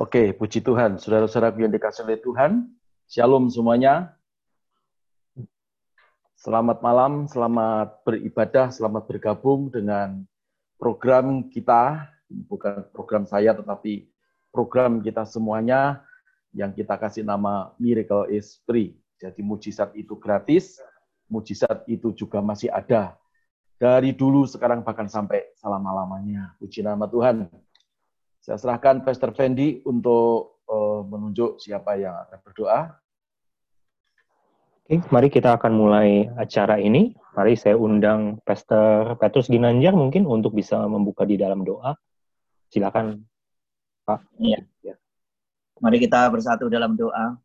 Oke, puji Tuhan. Saudara-saudara yang dikasih oleh Tuhan, Shalom semuanya. Selamat malam, selamat beribadah, selamat bergabung dengan program kita, bukan program saya tetapi program kita semuanya yang kita kasih nama Miracle is Free. Jadi mujizat itu gratis, mujizat itu juga masih ada. Dari dulu, sekarang, bahkan sampai selama-lamanya. Puji nama Tuhan. Saya serahkan Pastor Fendi untuk uh, menunjuk siapa yang akan berdoa. Oke, mari kita akan mulai acara ini. Mari saya undang Pastor Petrus Ginanjar mungkin untuk bisa membuka di dalam doa. Silakan, Pak. Iya. Ya. Mari kita bersatu dalam doa.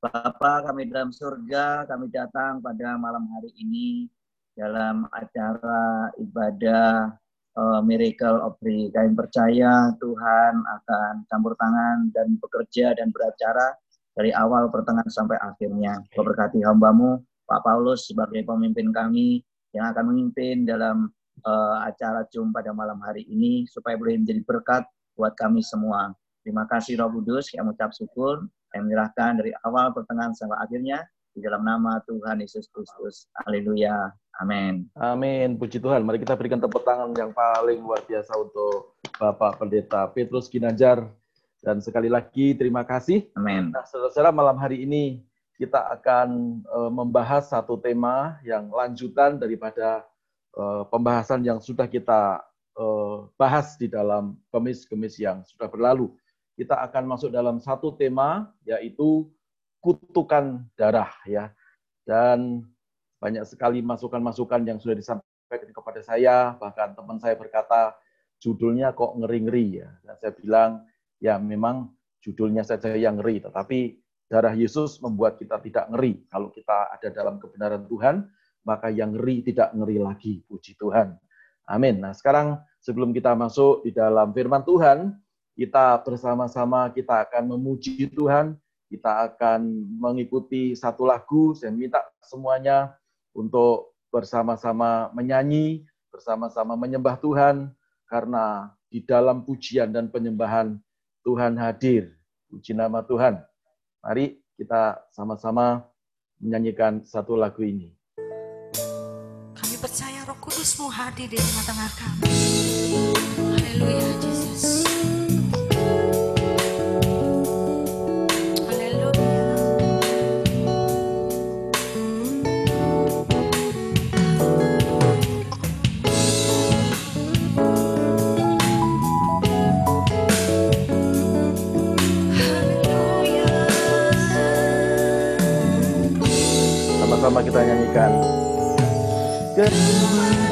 Bapa kami dalam surga, kami datang pada malam hari ini dalam acara ibadah uh, miracle of free. Kami percaya Tuhan akan campur tangan dan bekerja dan beracara dari awal pertengahan sampai akhirnya. Berkati hambamu, Pak Paulus sebagai pemimpin kami yang akan memimpin dalam uh, acara Zoom pada malam hari ini supaya boleh menjadi berkat buat kami semua. Terima kasih Roh Kudus, yang mengucap syukur, yang menyerahkan dari awal pertengahan sampai akhirnya di dalam nama Tuhan Yesus Kristus. Haleluya. Amin. Amin. Puji Tuhan. Mari kita berikan tepuk tangan yang paling luar biasa untuk Bapak Pendeta Petrus Ginanjar. Dan sekali lagi terima kasih. Amin. Nah, saudara-saudara malam hari ini kita akan uh, membahas satu tema yang lanjutan daripada uh, pembahasan yang sudah kita uh, bahas di dalam kemis-kemis yang sudah berlalu. Kita akan masuk dalam satu tema yaitu kutukan darah ya. Dan banyak sekali masukan-masukan yang sudah disampaikan kepada saya, bahkan teman saya berkata, judulnya kok ngeri-ngeri ya. Dan saya bilang, ya memang judulnya saja yang ngeri, tetapi darah Yesus membuat kita tidak ngeri. Kalau kita ada dalam kebenaran Tuhan, maka yang ngeri tidak ngeri lagi. Puji Tuhan. Amin. Nah sekarang sebelum kita masuk di dalam firman Tuhan, kita bersama-sama kita akan memuji Tuhan, kita akan mengikuti satu lagu. Saya minta semuanya untuk bersama-sama menyanyi, bersama-sama menyembah Tuhan, karena di dalam pujian dan penyembahan Tuhan hadir. Puji nama Tuhan. Mari kita sama-sama menyanyikan satu lagu ini. Kami percaya roh kudusmu hadir di tengah-tengah kami. Haleluya, Yesus. Sama-sama kita nyanyikan. bisa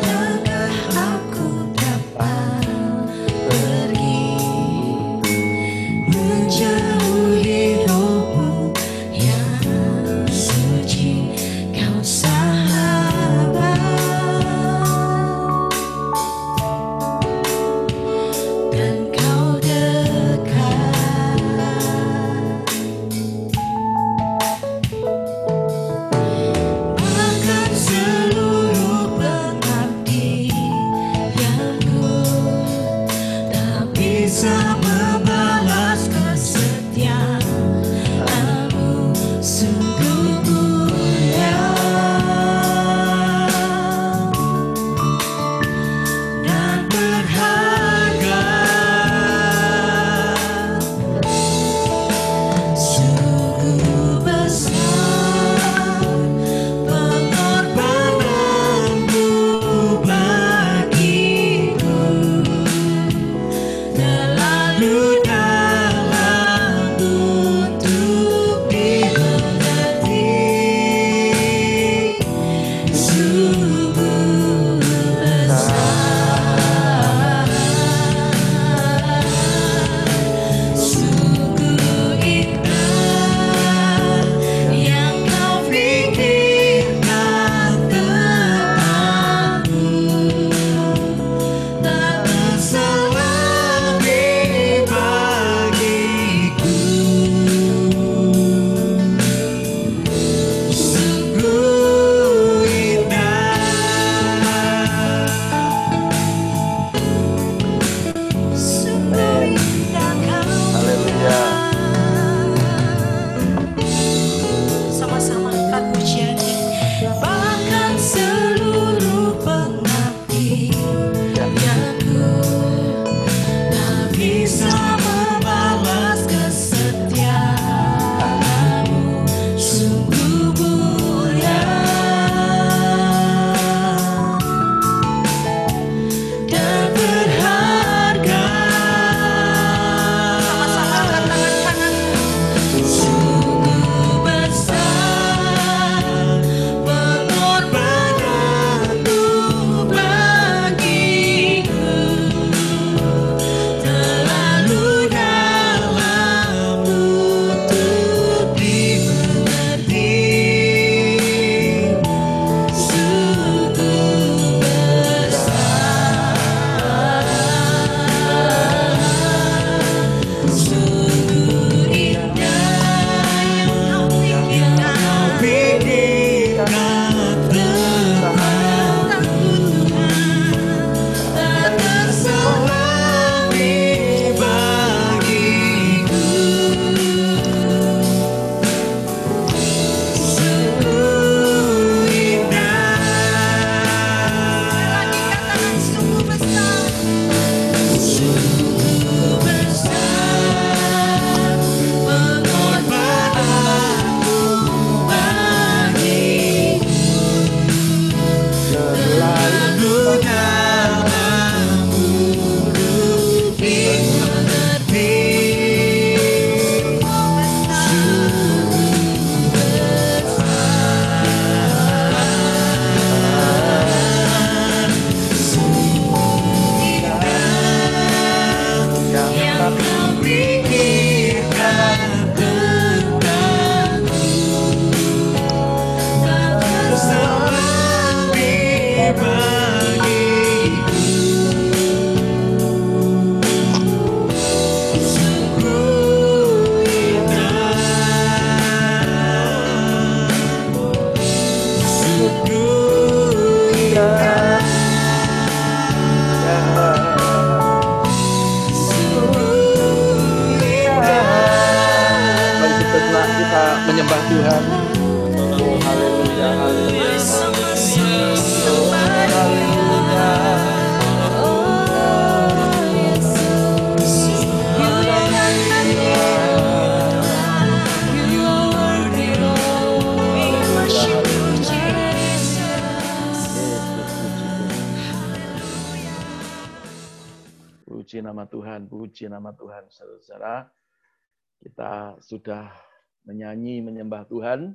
sudah menyanyi, menyembah Tuhan.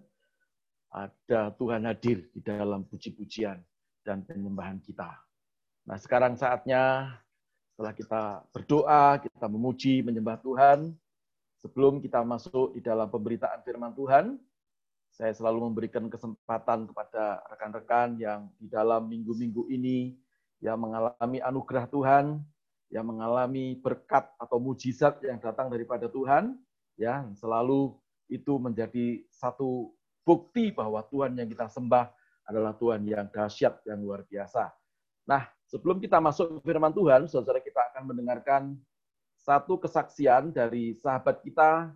Ada Tuhan hadir di dalam puji-pujian dan penyembahan kita. Nah, sekarang saatnya setelah kita berdoa, kita memuji, menyembah Tuhan, sebelum kita masuk di dalam pemberitaan firman Tuhan, saya selalu memberikan kesempatan kepada rekan-rekan yang di dalam minggu-minggu ini yang mengalami anugerah Tuhan, yang mengalami berkat atau mujizat yang datang daripada Tuhan, ya selalu itu menjadi satu bukti bahwa Tuhan yang kita sembah adalah Tuhan yang dahsyat, yang luar biasa. Nah, sebelum kita masuk ke firman Tuhan, saudara kita akan mendengarkan satu kesaksian dari sahabat kita,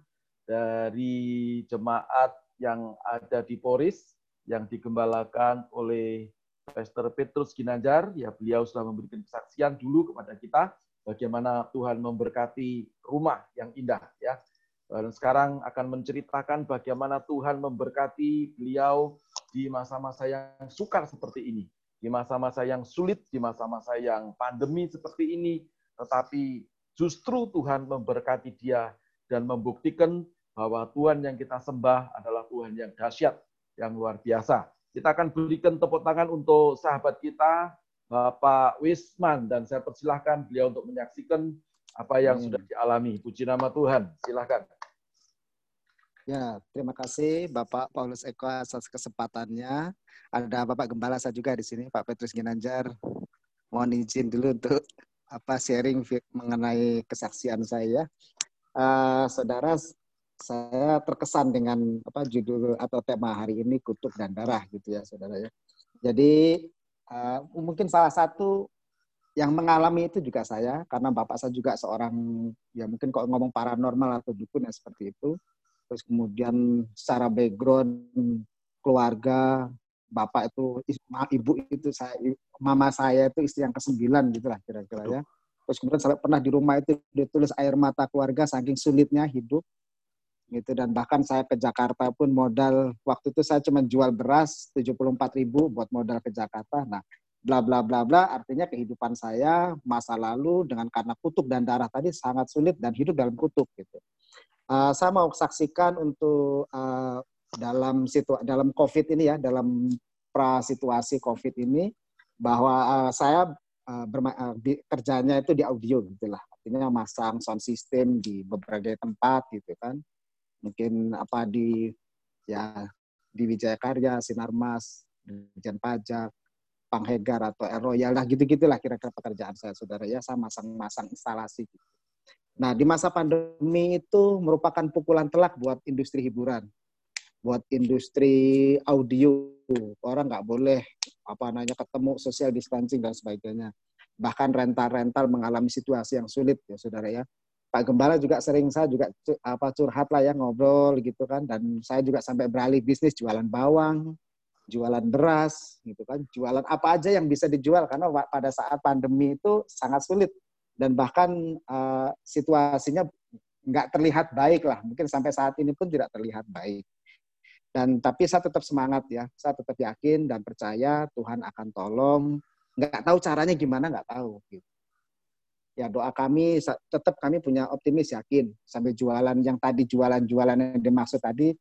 dari jemaat yang ada di Poris, yang digembalakan oleh Pastor Petrus Ginanjar. Ya, beliau sudah memberikan kesaksian dulu kepada kita, bagaimana Tuhan memberkati rumah yang indah. ya. Dan sekarang akan menceritakan bagaimana Tuhan memberkati beliau di masa-masa yang sukar seperti ini. Di masa-masa yang sulit, di masa-masa yang pandemi seperti ini. Tetapi justru Tuhan memberkati dia dan membuktikan bahwa Tuhan yang kita sembah adalah Tuhan yang dahsyat, yang luar biasa. Kita akan berikan tepuk tangan untuk sahabat kita, Bapak Wisman, dan saya persilahkan beliau untuk menyaksikan apa yang sudah dialami. Puji nama Tuhan. Silahkan. Ya, terima kasih Bapak Paulus Eko atas kesempatannya. Ada Bapak Gembala saya juga di sini, Pak Petrus Ginanjar. Mohon izin dulu untuk apa sharing mengenai kesaksian saya. Uh, saudara, saya terkesan dengan apa judul atau tema hari ini kutuk dan darah gitu ya, saudara ya. Jadi uh, mungkin salah satu yang mengalami itu juga saya karena bapak saya juga seorang ya mungkin kalau ngomong paranormal atau dukun ya seperti itu terus kemudian secara background keluarga bapak itu ibu itu saya mama saya itu istri yang kesembilan gitulah kira-kira ya Terus kemudian sampai pernah di rumah itu ditulis air mata keluarga saking sulitnya hidup gitu dan bahkan saya ke Jakarta pun modal waktu itu saya cuma jual beras 74.000 ribu buat modal ke Jakarta. Nah, bla bla bla bla artinya kehidupan saya masa lalu dengan karena kutub dan darah tadi sangat sulit dan hidup dalam kutub gitu. Uh, saya mau saksikan untuk uh, dalam situ dalam COVID ini ya dalam pra situasi COVID ini bahwa uh, saya uh, uh, di, kerjanya itu di audio gitulah artinya masang sound system di berbagai tempat gitu kan mungkin apa di ya di Wijaya Karya, Sinarmas, Dirjen Pajak, Panghegar atau Air Royal lah gitu-gitulah kira-kira pekerjaan saya saudara ya saya masang-masang instalasi. Gitu. Nah di masa pandemi itu merupakan pukulan telak buat industri hiburan, buat industri audio. Orang nggak boleh apa namanya ketemu social distancing dan sebagainya. Bahkan rental-rental mengalami situasi yang sulit ya saudara ya. Pak Gembala juga sering saya juga apa curhat lah ya ngobrol gitu kan. Dan saya juga sampai beralih bisnis jualan bawang, jualan beras gitu kan, jualan apa aja yang bisa dijual karena pada saat pandemi itu sangat sulit dan bahkan uh, situasinya nggak terlihat baik lah. Mungkin sampai saat ini pun tidak terlihat baik. Dan tapi saya tetap semangat ya. Saya tetap yakin dan percaya Tuhan akan tolong. Nggak tahu caranya gimana nggak tahu gitu. Ya doa kami tetap kami punya optimis yakin. Sampai jualan yang tadi jualan-jualan yang dimaksud tadi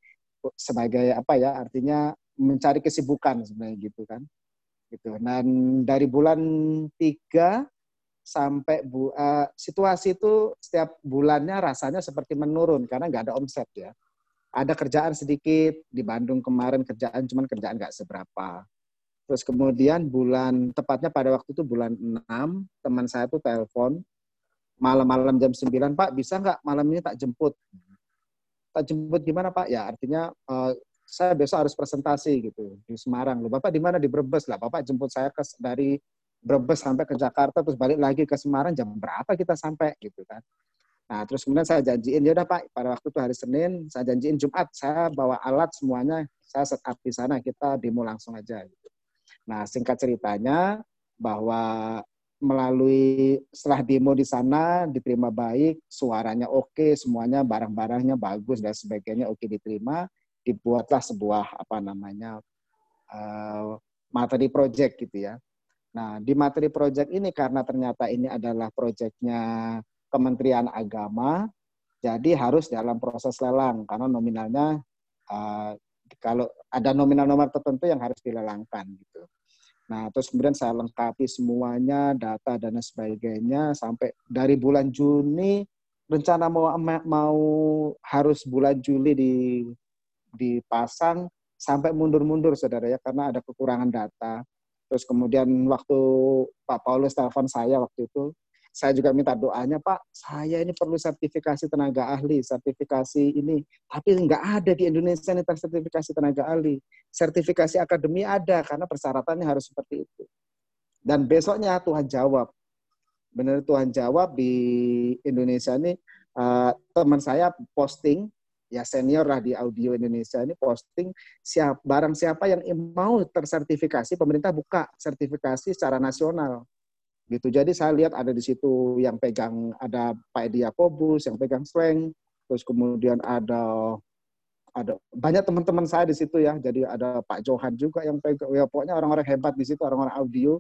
sebagai apa ya artinya mencari kesibukan sebenarnya gitu kan. Gitu. Dan dari bulan tiga sampai bu, uh, situasi itu setiap bulannya rasanya seperti menurun karena nggak ada omset ya ada kerjaan sedikit di Bandung kemarin kerjaan cuman kerjaan nggak seberapa Terus kemudian bulan, tepatnya pada waktu itu bulan 6, teman saya tuh telepon, malam-malam jam 9, Pak bisa nggak malam ini tak jemput? Tak jemput gimana Pak? Ya artinya uh, saya besok harus presentasi gitu di Semarang. Loh, Bapak di mana? Di Brebes lah. Bapak jemput saya ke, dari Brebes sampai ke Jakarta, terus balik lagi ke Semarang, jam berapa kita sampai gitu kan. Nah, terus kemudian saya janjiin, ya udah Pak, pada waktu itu hari Senin, saya janjiin Jumat, saya bawa alat semuanya, saya set up di sana, kita demo langsung aja. Gitu. Nah, singkat ceritanya bahwa melalui setelah demo di sana diterima baik, suaranya oke, semuanya barang-barangnya bagus dan sebagainya oke diterima, dibuatlah sebuah apa namanya uh, materi project gitu ya. Nah, di materi project ini karena ternyata ini adalah projectnya Kementerian Agama, jadi harus dalam proses lelang karena nominalnya uh, kalau ada nominal nomor tertentu yang harus dilelangkan gitu. Nah, terus kemudian saya lengkapi semuanya, data dan sebagainya sampai dari bulan Juni rencana mau mau harus bulan Juli di dipasang sampai mundur-mundur saudara ya karena ada kekurangan data. Terus kemudian waktu Pak Paulus telepon saya waktu itu, saya juga minta doanya, Pak, saya ini perlu sertifikasi tenaga ahli, sertifikasi ini. Tapi nggak ada di Indonesia nih sertifikasi tenaga ahli. Sertifikasi akademi ada, karena persyaratannya harus seperti itu. Dan besoknya Tuhan jawab. Benar Tuhan jawab di Indonesia ini, uh, teman saya posting, ya senior lah di audio Indonesia ini posting siap barang siapa yang mau tersertifikasi pemerintah buka sertifikasi secara nasional gitu. Jadi saya lihat ada di situ yang pegang ada Pak Edi Yakobus yang pegang slang, terus kemudian ada ada banyak teman-teman saya di situ ya. Jadi ada Pak Johan juga yang pegang ya pokoknya orang-orang hebat di situ, orang-orang audio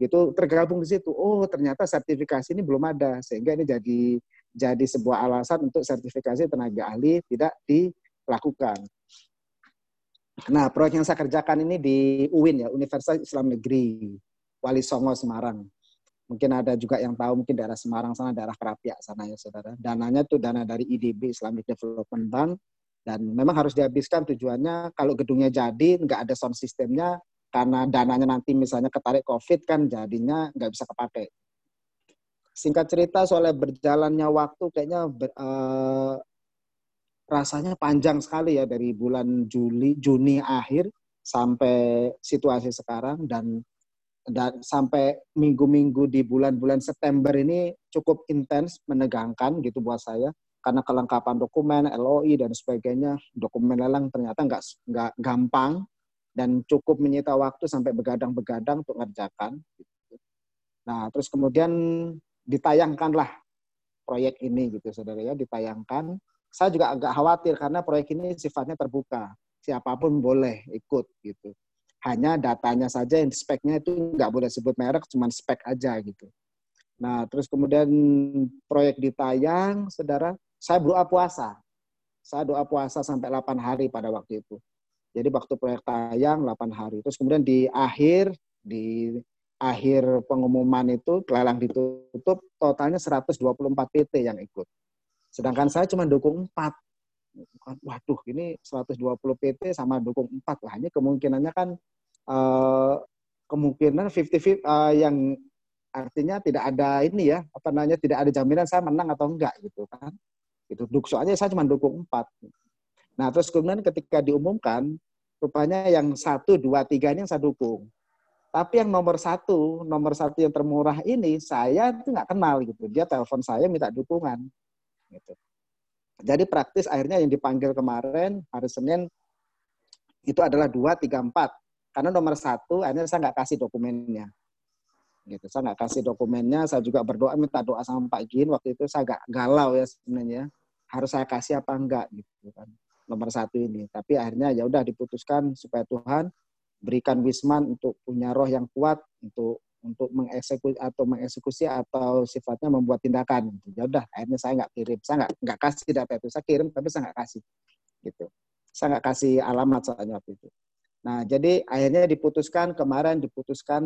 gitu tergabung di situ. Oh, ternyata sertifikasi ini belum ada sehingga ini jadi jadi sebuah alasan untuk sertifikasi tenaga ahli tidak dilakukan. Nah, proyek yang saya kerjakan ini di UIN ya, Universitas Islam Negeri Wali Songo Semarang mungkin ada juga yang tahu mungkin daerah Semarang sana daerah Kerapiak sana ya saudara dananya itu dana dari IDB Islamic Development Bank dan memang harus dihabiskan tujuannya kalau gedungnya jadi nggak ada sound sistemnya karena dananya nanti misalnya ketarik COVID kan jadinya nggak bisa kepake. Singkat cerita soalnya berjalannya waktu kayaknya ber, uh, rasanya panjang sekali ya dari bulan Juli Juni akhir sampai situasi sekarang dan dan sampai minggu-minggu di bulan-bulan September ini cukup intens menegangkan gitu buat saya karena kelengkapan dokumen LOI dan sebagainya dokumen lelang ternyata nggak nggak gampang dan cukup menyita waktu sampai begadang-begadang untuk ngerjakan. Gitu. Nah terus kemudian ditayangkanlah proyek ini gitu saudara ya ditayangkan. Saya juga agak khawatir karena proyek ini sifatnya terbuka. Siapa pun boleh ikut gitu. Hanya datanya saja speknya itu nggak boleh sebut merek cuma spek aja gitu. Nah terus kemudian proyek ditayang saudara saya berdoa puasa. Saya doa puasa sampai 8 hari pada waktu itu. Jadi waktu proyek tayang 8 hari. Terus kemudian di akhir di akhir pengumuman itu lelang ditutup totalnya 124 PT yang ikut. Sedangkan saya cuma dukung 4. Waduh, ini 120 PT sama dukung 4 lah. Ini kemungkinannya kan eh, kemungkinan 50 eh, yang artinya tidak ada ini ya, apa namanya tidak ada jaminan saya menang atau enggak gitu kan. Itu duk soalnya saya cuma dukung 4. Nah, terus kemudian ketika diumumkan rupanya yang satu, dua, tiga ini yang saya dukung. Tapi yang nomor satu, nomor satu yang termurah ini saya itu nggak kenal gitu. Dia telepon saya minta dukungan. Gitu. Jadi praktis akhirnya yang dipanggil kemarin hari Senin itu adalah dua, tiga, empat. Karena nomor satu akhirnya saya nggak kasih dokumennya. Gitu. Saya nggak kasih dokumennya. Saya juga berdoa minta doa sama Pak Gin. Waktu itu saya agak galau ya sebenarnya. Harus saya kasih apa enggak gitu kan nomor satu ini. Tapi akhirnya ya udah diputuskan supaya Tuhan berikan Wisman untuk punya roh yang kuat untuk untuk mengeksekusi atau mengeksekusi atau sifatnya membuat tindakan. Ya udah, akhirnya saya nggak kirim, saya nggak nggak kasih data itu, saya kirim tapi saya nggak kasih, gitu. Saya nggak kasih alamat soalnya waktu itu. Nah, jadi akhirnya diputuskan kemarin diputuskan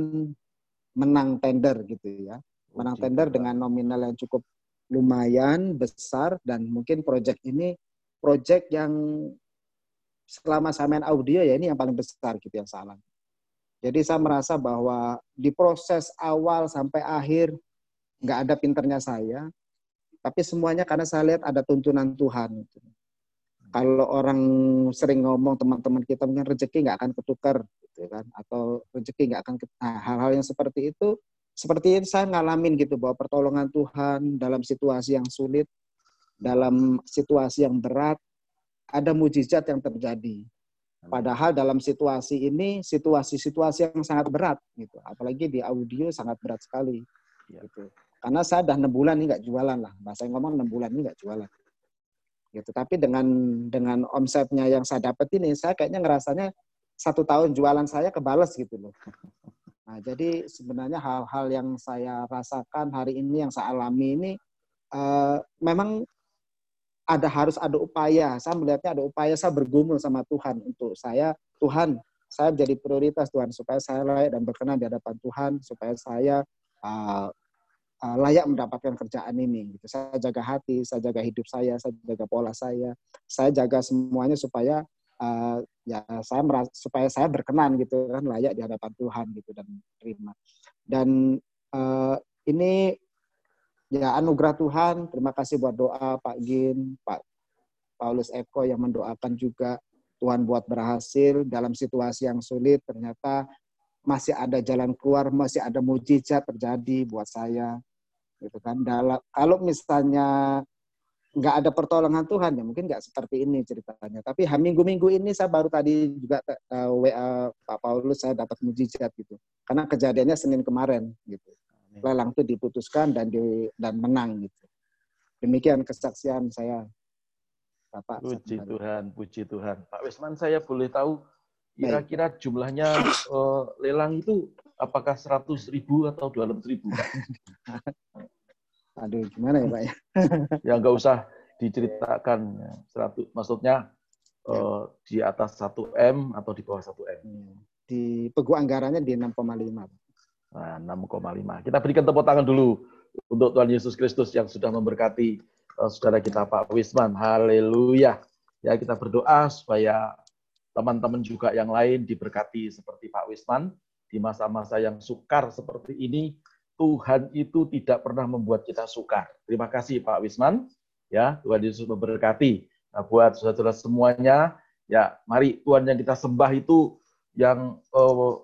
menang tender gitu ya, menang tender dengan nominal yang cukup lumayan besar dan mungkin proyek ini proyek yang selama saya main audio ya ini yang paling besar gitu yang salah. Jadi saya merasa bahwa di proses awal sampai akhir nggak ada pinternya saya, tapi semuanya karena saya lihat ada tuntunan Tuhan. Gitu. Kalau orang sering ngomong teman-teman kita mungkin rezeki nggak akan ketukar, gitu kan? Atau rezeki nggak akan nah, hal-hal yang seperti itu, seperti itu saya ngalamin gitu bahwa pertolongan Tuhan dalam situasi yang sulit, dalam situasi yang berat, ada mujizat yang terjadi. Padahal dalam situasi ini situasi-situasi yang sangat berat gitu. Apalagi di audio sangat berat sekali gitu. Karena saya udah enam bulan ini nggak jualan lah. Bahasa yang ngomong enam bulan ini nggak jualan. Gitu. Tapi dengan dengan omsetnya yang saya dapat ini, saya kayaknya ngerasanya satu tahun jualan saya kebales gitu loh. Nah, jadi sebenarnya hal-hal yang saya rasakan hari ini, yang saya alami ini, uh, memang ada harus ada upaya. Saya melihatnya ada upaya saya bergumul sama Tuhan untuk saya, Tuhan, saya jadi prioritas Tuhan supaya saya layak dan berkenan di hadapan Tuhan, supaya saya uh, uh, layak mendapatkan kerjaan ini. Gitu. Saya jaga hati, saya jaga hidup saya, saya jaga pola saya, saya jaga semuanya supaya uh, ya saya merasa, supaya saya berkenan gitu kan layak di hadapan Tuhan gitu dan terima. Dan uh, ini ya anugerah Tuhan. Terima kasih buat doa Pak Gin, Pak Paulus Eko yang mendoakan juga Tuhan buat berhasil dalam situasi yang sulit. Ternyata masih ada jalan keluar, masih ada mujizat terjadi buat saya. Gitu kan. Dalam, kalau misalnya nggak ada pertolongan Tuhan ya mungkin nggak seperti ini ceritanya. Tapi minggu-minggu ini saya baru tadi juga uh, WA Pak Paulus saya dapat mujizat gitu. Karena kejadiannya Senin kemarin gitu lelang itu diputuskan dan di, dan menang gitu. Demikian kesaksian saya. Bapak. Puji Tuhan, puji Tuhan. Pak Wisman, saya boleh tahu kira-kira jumlahnya uh, lelang itu apakah 100 ribu atau 200 ribu? Aduh, gimana ya Pak ya? ya nggak usah diceritakan. 100, maksudnya uh, di atas 1 M atau di bawah 1 M? Iya. Di pegu anggarannya di 6,5. Nah, 6,5. Kita berikan tepuk tangan dulu untuk Tuhan Yesus Kristus yang sudah memberkati uh, saudara kita Pak Wisman. Haleluya. Ya, kita berdoa supaya teman-teman juga yang lain diberkati seperti Pak Wisman di masa-masa yang sukar seperti ini. Tuhan itu tidak pernah membuat kita sukar. Terima kasih Pak Wisman. Ya, Tuhan Yesus memberkati. Nah, buat saudara-saudara semuanya, ya mari Tuhan yang kita sembah itu yang uh,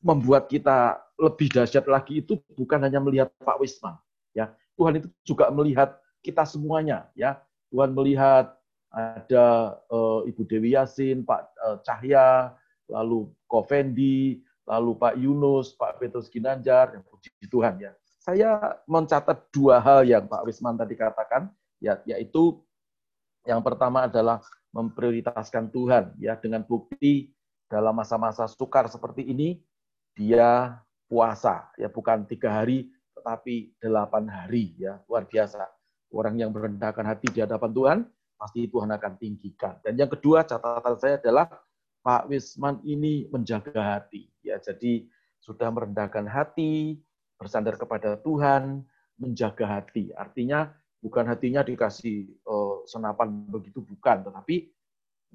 membuat kita lebih dahsyat lagi itu bukan hanya melihat Pak Wisman, ya. Tuhan itu juga melihat kita semuanya, ya. Tuhan melihat ada uh, Ibu Dewi Yasin, Pak uh, Cahya, lalu Kovendi, lalu Pak Yunus, Pak Petrus Ginanjar, yang puji Tuhan ya. saya mencatat dua hal yang Pak Wisman tadi katakan, ya, yaitu yang pertama adalah memprioritaskan Tuhan, ya dengan bukti dalam masa-masa sukar seperti ini dia puasa, ya bukan tiga hari tetapi delapan hari, ya luar biasa. Orang yang merendahkan hati di hadapan Tuhan pasti Tuhan akan tinggikan. Dan yang kedua catatan saya adalah Pak Wisman ini menjaga hati, ya jadi sudah merendahkan hati, bersandar kepada Tuhan, menjaga hati. Artinya bukan hatinya dikasih uh, senapan begitu bukan, tetapi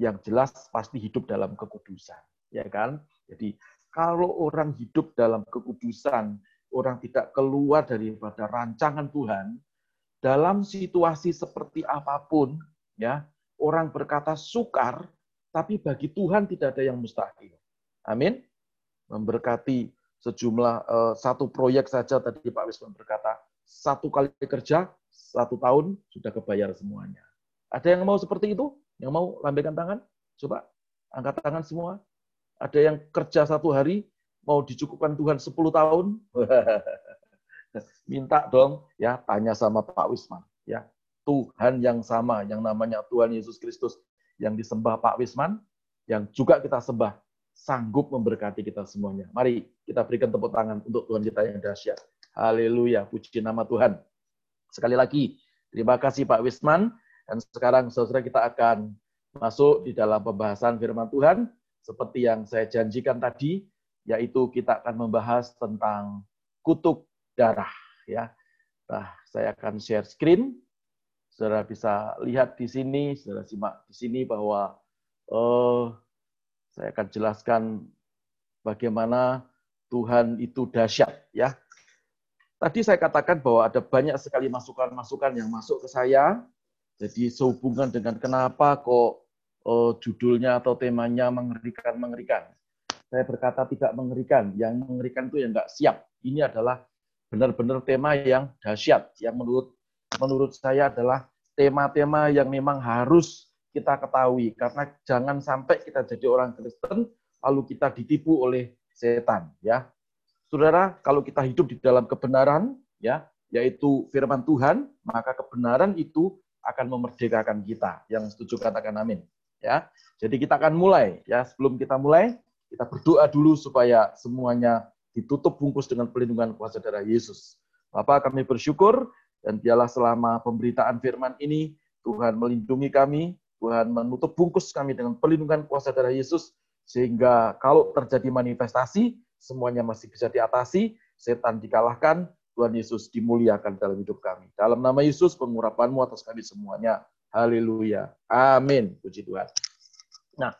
yang jelas pasti hidup dalam kekudusan, ya kan? Jadi kalau orang hidup dalam kekudusan, orang tidak keluar daripada rancangan Tuhan, dalam situasi seperti apa pun, ya orang berkata sukar, tapi bagi Tuhan tidak ada yang mustahil. Amin. Memberkati sejumlah uh, satu proyek saja tadi Pak Wisman berkata satu kali kerja satu tahun sudah kebayar semuanya. Ada yang mau seperti itu? Yang mau lambaikan tangan? Coba angkat tangan semua. Ada yang kerja satu hari mau dicukupkan Tuhan 10 tahun? Minta dong ya tanya sama Pak Wisman ya. Tuhan yang sama yang namanya Tuhan Yesus Kristus yang disembah Pak Wisman yang juga kita sembah sanggup memberkati kita semuanya. Mari kita berikan tepuk tangan untuk Tuhan kita yang dahsyat. Haleluya, puji nama Tuhan. Sekali lagi, terima kasih Pak Wisman. Dan sekarang saudara kita akan masuk di dalam pembahasan firman Tuhan. Seperti yang saya janjikan tadi, yaitu kita akan membahas tentang kutuk darah. Ya, Nah, saya akan share screen. Saudara bisa lihat di sini, saudara simak di sini bahwa eh, saya akan jelaskan bagaimana Tuhan itu dahsyat ya. Tadi saya katakan bahwa ada banyak sekali masukan-masukan yang masuk ke saya. Jadi sehubungan dengan kenapa kok oh, judulnya atau temanya mengerikan-mengerikan. Saya berkata tidak mengerikan. Yang mengerikan itu yang nggak siap. Ini adalah benar-benar tema yang dahsyat. Yang menurut menurut saya adalah tema-tema yang memang harus kita ketahui karena jangan sampai kita jadi orang Kristen lalu kita ditipu oleh setan ya. Saudara, kalau kita hidup di dalam kebenaran ya, yaitu firman Tuhan, maka kebenaran itu akan memerdekakan kita. Yang setuju katakan amin. Ya. Jadi kita akan mulai ya. Sebelum kita mulai, kita berdoa dulu supaya semuanya ditutup bungkus dengan pelindungan kuasa darah Yesus. Bapak kami bersyukur dan biarlah selama pemberitaan firman ini Tuhan melindungi kami, Tuhan menutup bungkus kami dengan pelindungan kuasa darah Yesus, sehingga kalau terjadi manifestasi, semuanya masih bisa diatasi, setan dikalahkan, Tuhan Yesus dimuliakan dalam hidup kami. Dalam nama Yesus, pengurapanmu atas kami semuanya. Haleluya. Amin. Puji Tuhan. Nah,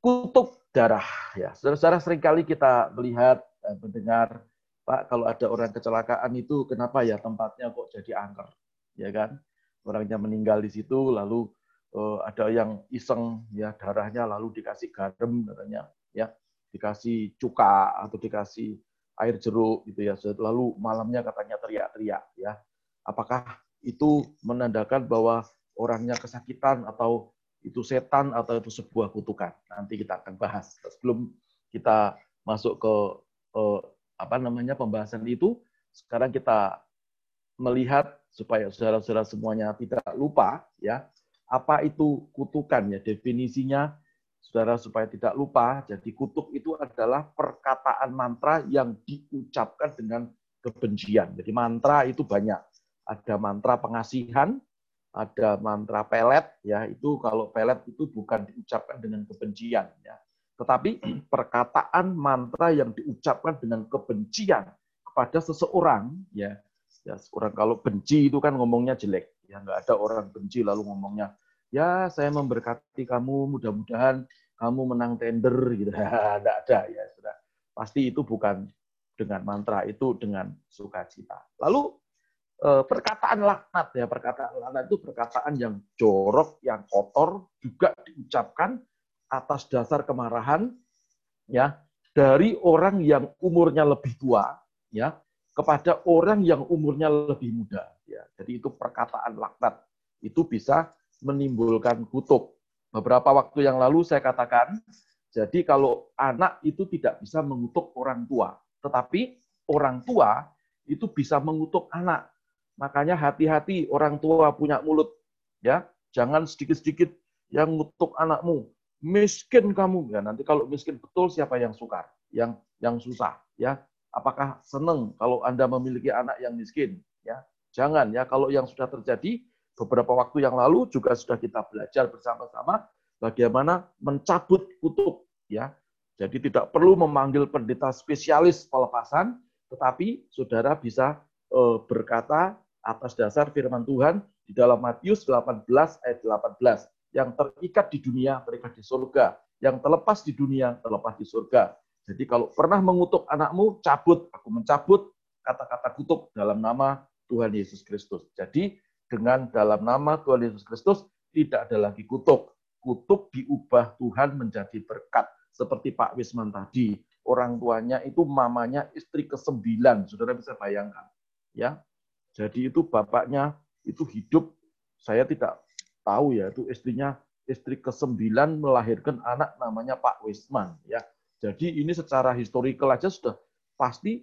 kutuk darah. ya Saudara-saudara sering kali kita melihat dan mendengar, Pak, kalau ada orang kecelakaan itu kenapa ya tempatnya kok jadi angker? Ya kan? Orangnya meninggal di situ, lalu uh, ada yang iseng ya darahnya lalu dikasih garam katanya ya dikasih cuka atau dikasih air jeruk gitu ya lalu malamnya katanya teriak-teriak ya apakah itu menandakan bahwa orangnya kesakitan atau itu setan atau itu sebuah kutukan. Nanti kita akan bahas. Sebelum kita masuk ke eh, apa namanya pembahasan itu sekarang kita melihat supaya saudara-saudara semuanya tidak lupa ya apa itu kutukan ya definisinya saudara supaya tidak lupa. Jadi kutuk itu adalah perkataan mantra yang diucapkan dengan kebencian. Jadi mantra itu banyak. Ada mantra pengasihan ada mantra pelet ya itu kalau pelet itu bukan diucapkan dengan kebencian ya tetapi perkataan mantra yang diucapkan dengan kebencian kepada seseorang ya ya kalau benci itu kan ngomongnya jelek Ya nggak ada orang benci lalu ngomongnya, ya saya memberkati kamu, mudah-mudahan kamu menang tender gitu. Nggak ada ya sudah. Pasti itu bukan dengan mantra itu dengan sukacita. Lalu eh, perkataan laknat ya perkataan laknat itu perkataan yang jorok, yang kotor juga diucapkan atas dasar kemarahan ya dari orang yang umurnya lebih tua ya kepada orang yang umurnya lebih muda. Ya, jadi itu perkataan laknat. Itu bisa menimbulkan kutuk. Beberapa waktu yang lalu saya katakan, jadi kalau anak itu tidak bisa mengutuk orang tua. Tetapi orang tua itu bisa mengutuk anak. Makanya hati-hati orang tua punya mulut. Ya, jangan sedikit-sedikit yang ngutuk anakmu. Miskin kamu. Ya, nanti kalau miskin betul siapa yang sukar? Yang yang susah, ya. Apakah senang kalau Anda memiliki anak yang miskin? Ya, jangan ya. Kalau yang sudah terjadi beberapa waktu yang lalu juga sudah kita belajar bersama-sama bagaimana mencabut kutuk, ya. Jadi tidak perlu memanggil pendeta spesialis pelepasan, tetapi saudara bisa eh, berkata atas dasar firman Tuhan di dalam Matius 18 ayat 18 yang terikat di dunia terikat di surga. Yang terlepas di dunia terlepas di surga. Jadi kalau pernah mengutuk anakmu cabut. Aku mencabut kata-kata kutuk dalam nama Tuhan Yesus Kristus. Jadi dengan dalam nama Tuhan Yesus Kristus tidak ada lagi kutuk. Kutuk diubah Tuhan menjadi berkat. Seperti Pak Wisman tadi orang tuanya itu mamanya istri ke-9 saudara bisa bayangkan ya jadi itu bapaknya itu hidup, saya tidak tahu ya, itu istrinya istri ke-9 melahirkan anak namanya Pak Wisman. ya. Jadi ini secara historical aja sudah pasti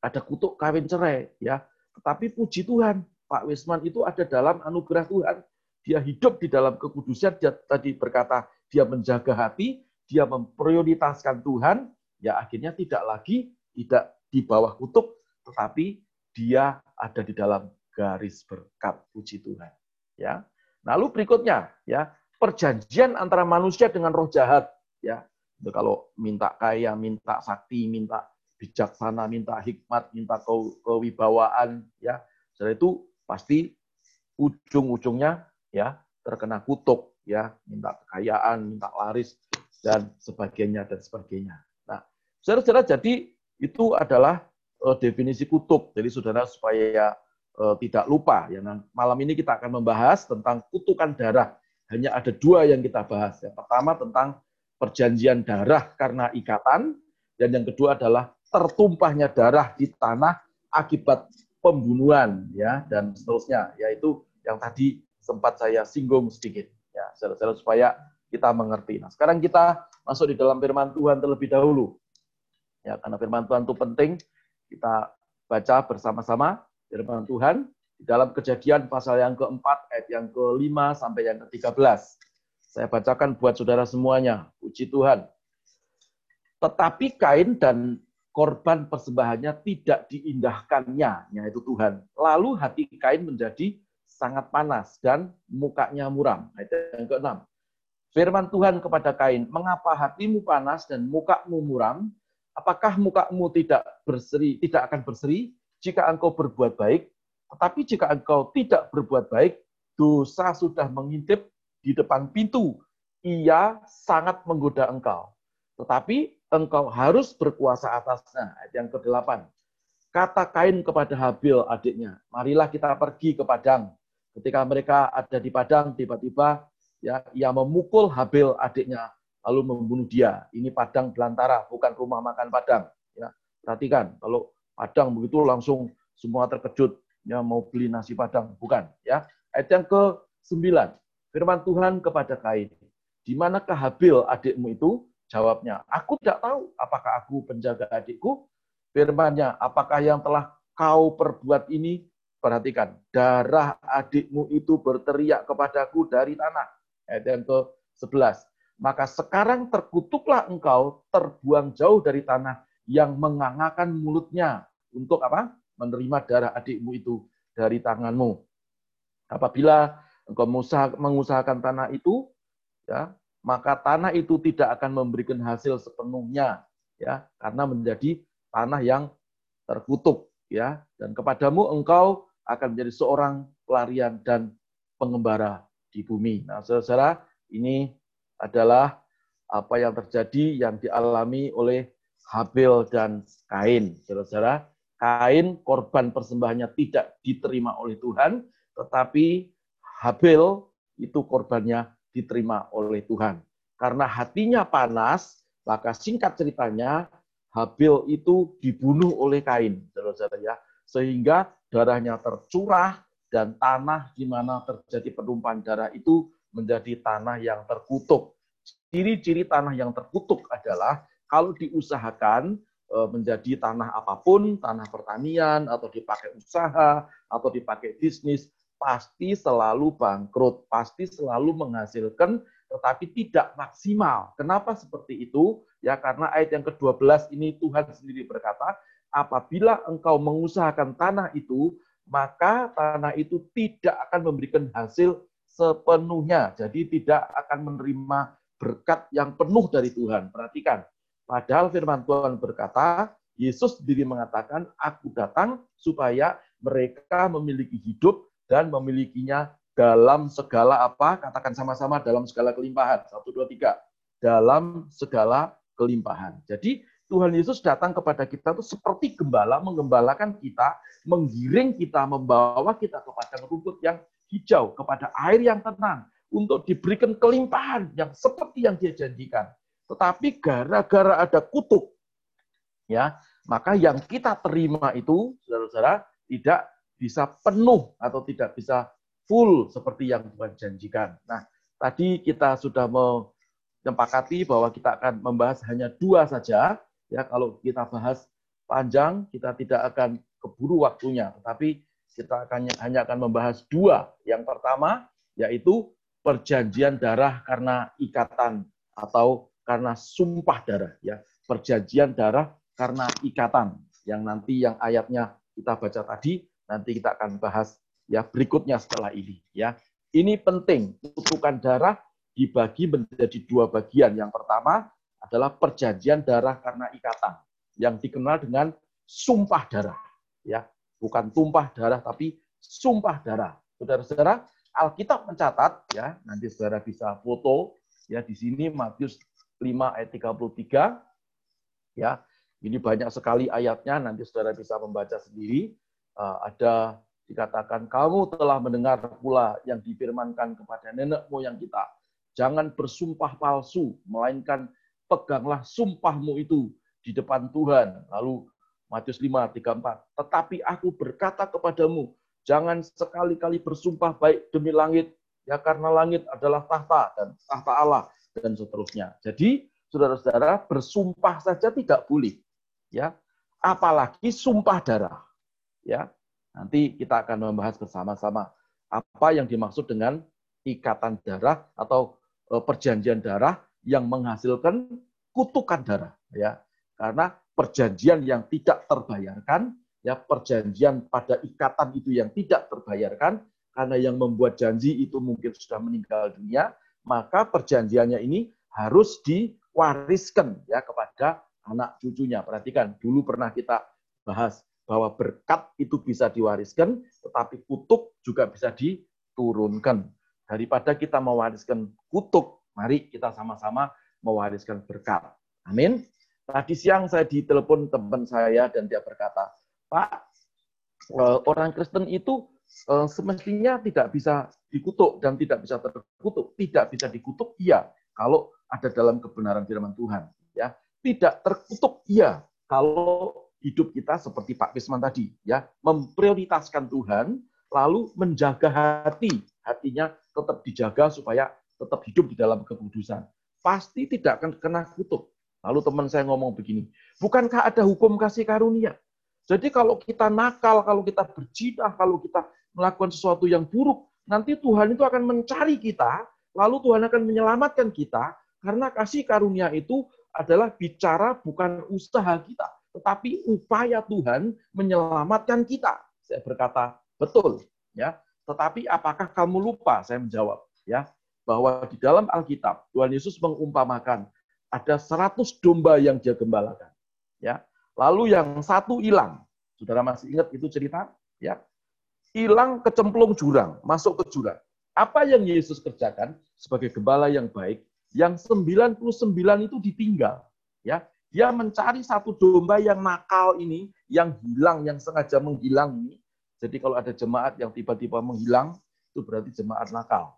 ada kutuk kawin cerai. ya. Tetapi puji Tuhan, Pak Wisman itu ada dalam anugerah Tuhan. Dia hidup di dalam kekudusan, dia tadi berkata dia menjaga hati, dia memprioritaskan Tuhan, ya akhirnya tidak lagi tidak di bawah kutuk, tetapi dia ada di dalam garis berkat puji Tuhan ya. Lalu berikutnya ya perjanjian antara manusia dengan roh jahat ya. Itu kalau minta kaya minta sakti minta bijaksana minta hikmat minta kewibawaan ya. Setelah itu pasti ujung-ujungnya ya terkena kutuk ya minta kekayaan minta laris dan sebagainya dan sebagainya. Nah saudara-saudara jadi itu adalah uh, definisi kutuk jadi saudara supaya uh, tidak lupa. Ya, nah, malam ini kita akan membahas tentang kutukan darah. Hanya ada dua yang kita bahas. Yang pertama tentang perjanjian darah karena ikatan, dan yang kedua adalah tertumpahnya darah di tanah akibat pembunuhan, ya dan seterusnya. Yaitu yang tadi sempat saya singgung sedikit, ya, saudara supaya kita mengerti. Nah, sekarang kita masuk di dalam firman Tuhan terlebih dahulu. Ya, karena firman Tuhan itu penting, kita baca bersama-sama firman Tuhan di dalam kejadian pasal yang keempat, ayat yang kelima sampai yang ke-13. Saya bacakan buat saudara semuanya. Puji Tuhan. Tetapi Kain dan korban persembahannya tidak diindahkannya, yaitu Tuhan. Lalu hati Kain menjadi sangat panas dan mukanya muram. Ayat yang ke-6. Firman Tuhan kepada Kain, mengapa hatimu panas dan mukamu muram? Apakah mukamu tidak berseri, tidak akan berseri jika engkau berbuat baik, tetapi jika engkau tidak berbuat baik, dosa sudah mengintip di depan pintu. Ia sangat menggoda engkau. Tetapi engkau harus berkuasa atasnya. Ayat yang ke-8. Kata Kain kepada Habil adiknya, marilah kita pergi ke padang. Ketika mereka ada di padang, tiba-tiba ya ia memukul Habil adiknya, lalu membunuh dia. Ini padang belantara, bukan rumah makan padang. Ya, perhatikan, kalau Padang begitu langsung semua terkejut ya mau beli nasi Padang, bukan ya. Ayat yang ke-9. Firman Tuhan kepada Kain, di manakah Habil adikmu itu? Jawabnya, aku tidak tahu apakah aku penjaga adikku. Firmannya, apakah yang telah kau perbuat ini? Perhatikan, darah adikmu itu berteriak kepadaku dari tanah. Ayat yang ke-11. Maka sekarang terkutuklah engkau, terbuang jauh dari tanah yang mengangakan mulutnya untuk apa? Menerima darah adikmu itu dari tanganmu. Apabila engkau mengusahakan tanah itu, ya, maka tanah itu tidak akan memberikan hasil sepenuhnya, ya, karena menjadi tanah yang terkutuk, ya. Dan kepadamu engkau akan menjadi seorang pelarian dan pengembara di bumi. Nah, saudara, ini adalah apa yang terjadi yang dialami oleh Habil dan Kain. Saudara-saudara, Kain korban persembahannya tidak diterima oleh Tuhan, tetapi Habil itu korbannya diterima oleh Tuhan. Karena hatinya panas, maka singkat ceritanya Habil itu dibunuh oleh Kain, saudara-saudara ya. Sehingga darahnya tercurah dan tanah di mana terjadi penumpahan darah itu menjadi tanah yang terkutuk. Ciri-ciri tanah yang terkutuk adalah kalau diusahakan eh, menjadi tanah apa pun, tanah pertanian atau dipakai usaha atau dipakai bisnis, pasti selalu bangkrut, pasti selalu menghasilkan tetapi tidak maksimal. Kenapa seperti itu? Ya karena ayat yang ke-12 ini Tuhan sendiri berkata, apabila engkau mengusahakan tanah itu, maka tanah itu tidak akan memberikan hasil sepenuhnya. Jadi tidak akan menerima berkat yang penuh dari Tuhan. Perhatikan, padahal firman Tuhan berkata, Yesus sendiri mengatakan, aku datang supaya mereka memiliki hidup dan memilikinya dalam segala apa? Katakan sama-sama dalam segala kelimpahan. Satu, dua, tiga. Dalam segala kelimpahan. Jadi Tuhan Yesus datang kepada kita itu seperti gembala, menggembalakan kita, menggiring kita, membawa kita kepada rumput yang hijau, kepada air yang tenang, untuk diberikan kelimpahan yang seperti yang dia janjikan. Tetapi gara-gara ada kutuk, ya maka yang kita terima itu, saudara-saudara, tidak bisa penuh atau tidak bisa full seperti yang Tuhan janjikan. Nah, tadi kita sudah menyepakati bahwa kita akan membahas hanya dua saja. Ya, kalau kita bahas panjang, kita tidak akan keburu waktunya, tetapi kita akan hanya akan membahas dua. Yang pertama yaitu perjanjian darah karena ikatan atau karena sumpah darah ya. Perjanjian darah karena ikatan yang nanti yang ayatnya kita baca tadi nanti kita akan bahas ya berikutnya setelah ini ya. Ini penting, kutukan darah dibagi menjadi dua bagian. Yang pertama adalah perjanjian darah karena ikatan yang dikenal dengan sumpah darah ya, bukan tumpah darah tapi sumpah darah. Saudara-saudara, Alkitab mencatat ya, nanti saudara bisa foto ya di sini Matius 5 ayat 33 ya. Ini banyak sekali ayatnya, nanti saudara bisa membaca sendiri. Uh, ada dikatakan kamu telah mendengar pula yang difirmankan kepada nenek moyang kita. Jangan bersumpah palsu, melainkan peganglah sumpahmu itu di depan Tuhan. Lalu Matius 5, 34. Tetapi aku berkata kepadamu, jangan sekali-kali bersumpah baik demi langit, ya karena langit adalah tahta dan tahta Allah dan seterusnya. Jadi, saudara-saudara, bersumpah saja tidak boleh. Ya, apalagi sumpah darah. Ya, Nanti kita akan membahas bersama-sama apa yang dimaksud dengan ikatan darah atau e, perjanjian darah yang menghasilkan kutukan darah ya. Karena perjanjian yang tidak terbayarkan ya perjanjian pada ikatan itu yang tidak terbayarkan karena yang membuat janji itu mungkin sudah meninggal dunia, maka perjanjiannya ini harus diwariskan ya kepada anak cucunya. Perhatikan, dulu pernah kita bahas bahwa berkat itu bisa diwariskan, tetapi kutuk juga bisa diturunkan. Daripada kita mewariskan kutuk, mari kita sama-sama mewariskan berkat. Amin. Tadi siang saya ditelepon teman saya dan dia berkata, Pak, eh, orang Kristen itu eh, semestinya tidak bisa dikutuk dan tidak bisa terkutuk. Tidak bisa dikutuk, iya, kalau ada dalam kebenaran firman Tuhan. Ya, tidak terkutuk, iya, kalau hidup kita seperti Pak Pisman tadi, ya, memprioritaskan Tuhan, lalu menjaga hati, hatinya tetap dijaga supaya tetap hidup di dalam kekudusan. Pasti tidak akan kena kutuk. Lalu teman saya ngomong begini, bukankah ada hukum kasih karunia? Jadi kalau kita nakal, kalau kita berjidah, kalau kita melakukan sesuatu yang buruk, nanti Tuhan itu akan mencari kita, lalu Tuhan akan menyelamatkan kita, karena kasih karunia itu adalah bicara bukan usaha kita, tetapi upaya Tuhan menyelamatkan kita. Saya berkata, betul, ya. Tetapi apakah kamu lupa? Saya menjawab, ya, bahwa di dalam Alkitab Tuhan Yesus mengumpamakan ada 100 domba yang dia gembalakan, ya. Lalu yang satu hilang. Saudara masih ingat itu cerita, ya? Hilang kecemplung jurang, masuk ke jurang. Apa yang Yesus kerjakan sebagai gembala yang baik? Yang 99 itu ditinggal, ya dia mencari satu domba yang nakal ini, yang hilang, yang sengaja menghilang ini. Jadi kalau ada jemaat yang tiba-tiba menghilang, itu berarti jemaat nakal.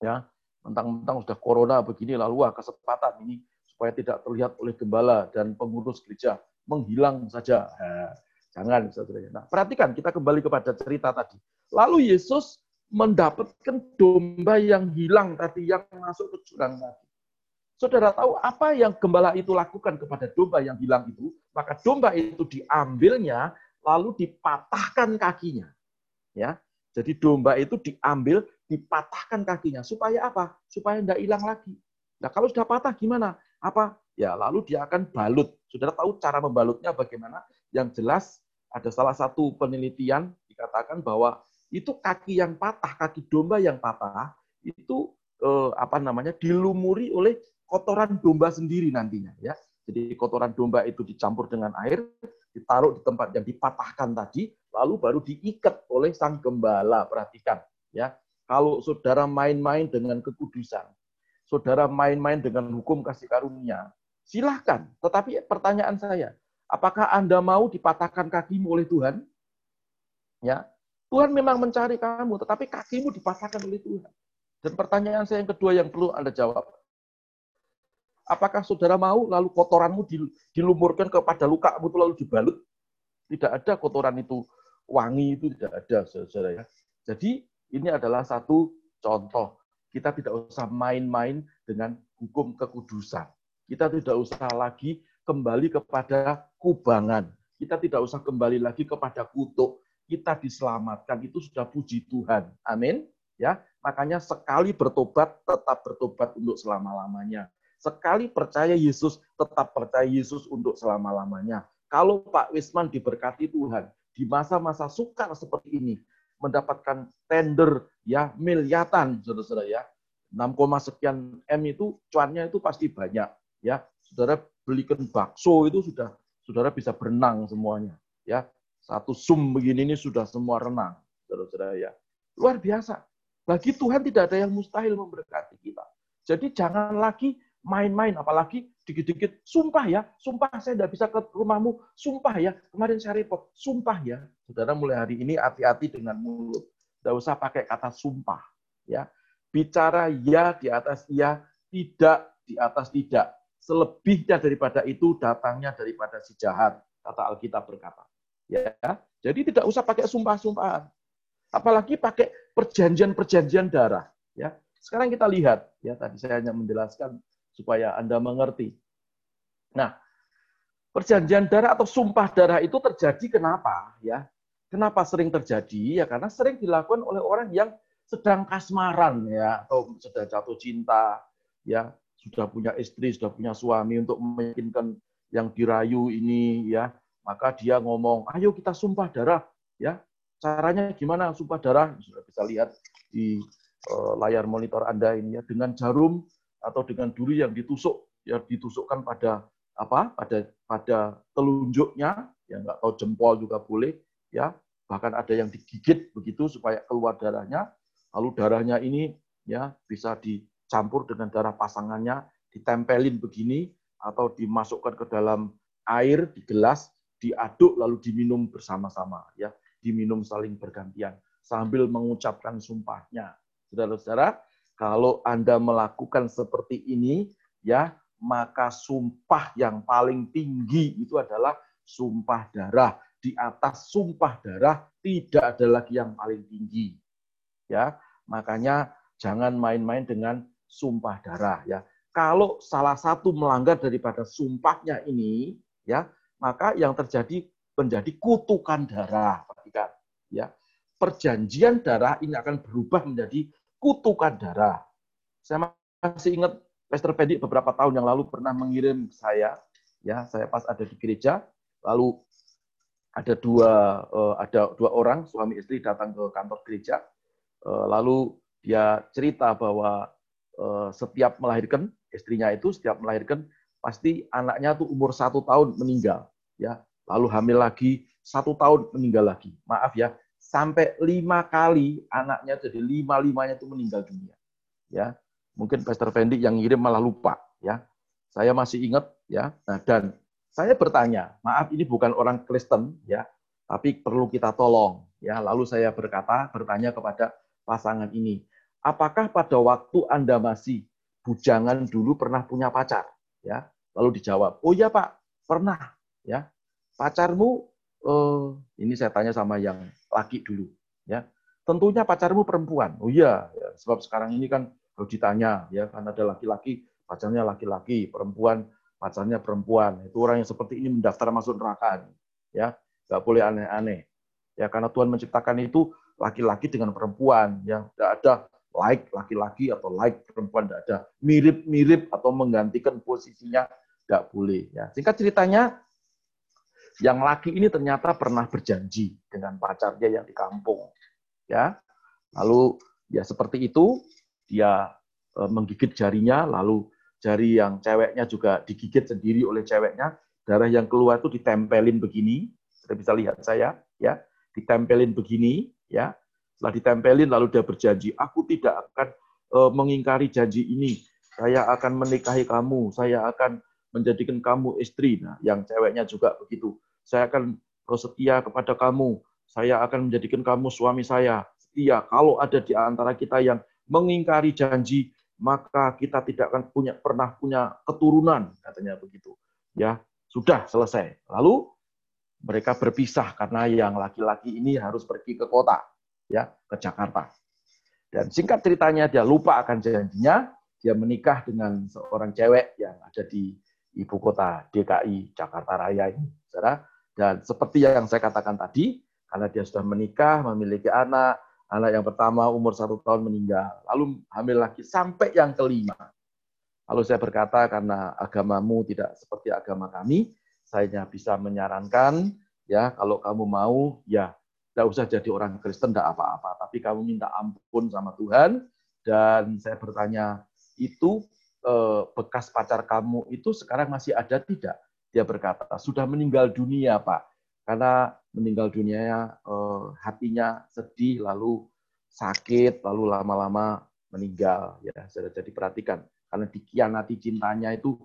Ya, mentang-mentang sudah corona begini lalu wah kesempatan ini supaya tidak terlihat oleh gembala dan pengurus gereja menghilang saja. Nah, jangan, saudara. Nah, perhatikan kita kembali kepada cerita tadi. Lalu Yesus mendapatkan domba yang hilang tadi yang masuk ke jurang tadi. Saudara tahu apa yang gembala itu lakukan kepada domba yang hilang itu? Maka domba itu diambilnya lalu dipatahkan kakinya. Ya. Jadi domba itu diambil, dipatahkan kakinya supaya apa? Supaya tidak hilang lagi. Nah, kalau sudah patah gimana? Apa? Ya, lalu dia akan balut. Saudara tahu cara membalutnya bagaimana? Yang jelas ada salah satu penelitian dikatakan bahwa itu kaki yang patah, kaki domba yang patah itu eh, apa namanya? dilumuri oleh kotoran domba sendiri nantinya ya. Jadi kotoran domba itu dicampur dengan air, ditaruh di tempat yang dipatahkan tadi, lalu baru diikat oleh sang gembala. Perhatikan ya. Kalau saudara main-main dengan kekudusan, saudara main-main dengan hukum kasih karunia, silahkan. Tetapi pertanyaan saya, apakah Anda mau dipatahkan kakimu oleh Tuhan? Ya, Tuhan memang mencari kamu, tetapi kakimu dipatahkan oleh Tuhan. Dan pertanyaan saya yang kedua yang perlu Anda jawab, Apakah saudara mau lalu kotoranmu dilumurkan kepada lukamu itu lalu dibalut? Tidak ada kotoran itu wangi itu tidak ada, saudara ya. Jadi ini adalah satu contoh. Kita tidak usah main-main dengan hukum kekudusan. Kita tidak usah lagi kembali kepada kubangan. Kita tidak usah kembali lagi kepada kutuk. Kita diselamatkan itu sudah puji Tuhan. Amin. Ya, makanya sekali bertobat tetap bertobat untuk selama-lamanya. Sekali percaya Yesus, tetap percaya Yesus untuk selama-lamanya. Kalau Pak Wisman diberkati Tuhan, di masa-masa sukar seperti ini, mendapatkan tender ya miliatan, saudara-saudara ya. 6, sekian M itu cuannya itu pasti banyak ya. Saudara belikan bakso itu sudah saudara bisa berenang semuanya ya. Satu sum begini ini sudah semua renang, saudara-saudara ya. Luar biasa. Bagi Tuhan tidak ada yang mustahil memberkati kita. Jadi jangan lagi main-main, apalagi dikit-dikit, sumpah ya, sumpah saya tidak bisa ke rumahmu, sumpah ya, kemarin saya repot, sumpah ya. Saudara mulai hari ini hati-hati dengan mulut. Tidak usah pakai kata sumpah. ya Bicara ya di atas ya, tidak di atas tidak. Selebihnya daripada itu datangnya daripada si jahat, kata Alkitab berkata. Ya, jadi tidak usah pakai sumpah-sumpahan. Apalagi pakai perjanjian-perjanjian darah. Ya, sekarang kita lihat, ya tadi saya hanya menjelaskan supaya Anda mengerti. Nah, perjanjian darah atau sumpah darah itu terjadi kenapa? Ya, kenapa sering terjadi? Ya karena sering dilakukan oleh orang yang sedang kasmaran ya atau sedang jatuh cinta ya sudah punya istri sudah punya suami untuk meyakinkan yang dirayu ini ya maka dia ngomong ayo kita sumpah darah ya caranya gimana sumpah darah sudah bisa lihat di uh, layar monitor anda ini ya dengan jarum atau dengan duri yang ditusuk ya ditusukkan pada apa? Pada pada telunjuknya ya nggak tahu jempol juga boleh ya. Bahkan ada yang digigit begitu supaya keluar darahnya. Lalu darahnya ini ya bisa dicampur dengan darah pasangannya ditempelin begini atau dimasukkan ke dalam air di gelas diaduk lalu diminum bersama-sama ya. Diminum saling bergantian sambil mengucapkan sumpahnya. Saudara-saudara kalau Anda melakukan seperti ini, ya, maka sumpah yang paling tinggi itu adalah sumpah darah. Di atas sumpah darah tidak ada lagi yang paling tinggi. Ya, makanya jangan main-main dengan sumpah darah ya. Kalau salah satu melanggar daripada sumpahnya ini, ya, maka yang terjadi menjadi kutukan darah. Perhatikan, ya. Perjanjian darah ini akan berubah menjadi kutukan darah. Saya masih ingat Pastor Pedi beberapa tahun yang lalu pernah mengirim saya, ya saya pas ada di gereja, lalu ada dua uh, ada dua orang suami istri datang ke kantor gereja, uh, lalu dia cerita bahwa uh, setiap melahirkan istrinya itu setiap melahirkan pasti anaknya tuh umur satu tahun meninggal, ya lalu hamil lagi satu tahun meninggal lagi, maaf ya sampai lima kali anaknya jadi lima limanya itu meninggal dunia. Ya mungkin Pastor Fendi yang ngirim malah lupa ya. Saya masih ingat ya. Nah, dan saya bertanya maaf ini bukan orang Kristen ya tapi perlu kita tolong. Ya lalu saya berkata bertanya kepada pasangan ini apakah pada waktu anda masih bujangan dulu pernah punya pacar? Ya lalu dijawab oh ya pak pernah. Ya pacarmu eh, ini saya tanya sama yang laki dulu ya tentunya pacarmu perempuan oh iya ya, sebab sekarang ini kan kalau ditanya ya kan ada laki-laki pacarnya laki-laki, perempuan pacarnya perempuan. Itu orang yang seperti ini mendaftar masuk neraka. Ya, nggak boleh aneh-aneh. Ya, karena Tuhan menciptakan itu laki-laki dengan perempuan. Ya, tidak ada like laki-laki atau like perempuan, tidak ada mirip-mirip atau menggantikan posisinya, tidak boleh. Ya, singkat ceritanya, yang laki ini ternyata pernah berjanji dengan pacarnya yang di kampung. Ya, lalu ya seperti itu dia eh, menggigit jarinya, lalu jari yang ceweknya juga digigit sendiri oleh ceweknya, darah yang keluar itu ditempelin begini, Anda bisa lihat saya, ya, ditempelin begini, ya. Setelah ditempelin lalu dia berjanji, aku tidak akan uh, mengingkari janji ini. Saya akan menikahi kamu, saya akan menjadikan kamu istri. Nah, yang ceweknya juga begitu. Saya akan setia kepada kamu. Saya akan menjadikan kamu suami saya. Setia. Kalau ada di antara kita yang mengingkari janji, maka kita tidak akan punya pernah punya keturunan katanya begitu ya sudah selesai lalu mereka berpisah karena yang laki-laki ini harus pergi ke kota ya ke Jakarta dan singkat ceritanya dia lupa akan janjinya dia menikah dengan seorang cewek yang ada di ibu kota DKI Jakarta Raya ini saudara. Dan seperti yang saya katakan tadi karena dia sudah menikah memiliki anak Anak yang pertama umur satu tahun meninggal, lalu hamil lagi sampai yang kelima. Lalu saya berkata karena agamamu tidak seperti agama kami, saya bisa menyarankan ya kalau kamu mau ya tidak usah jadi orang Kristen tidak apa-apa, tapi kamu minta ampun sama Tuhan. Dan saya bertanya itu bekas pacar kamu itu sekarang masih ada tidak? Dia berkata sudah meninggal dunia pak. Karena meninggal dunia eh, hatinya sedih lalu sakit lalu lama-lama meninggal. Ya sudah jadi perhatikan. Karena dikianati cintanya itu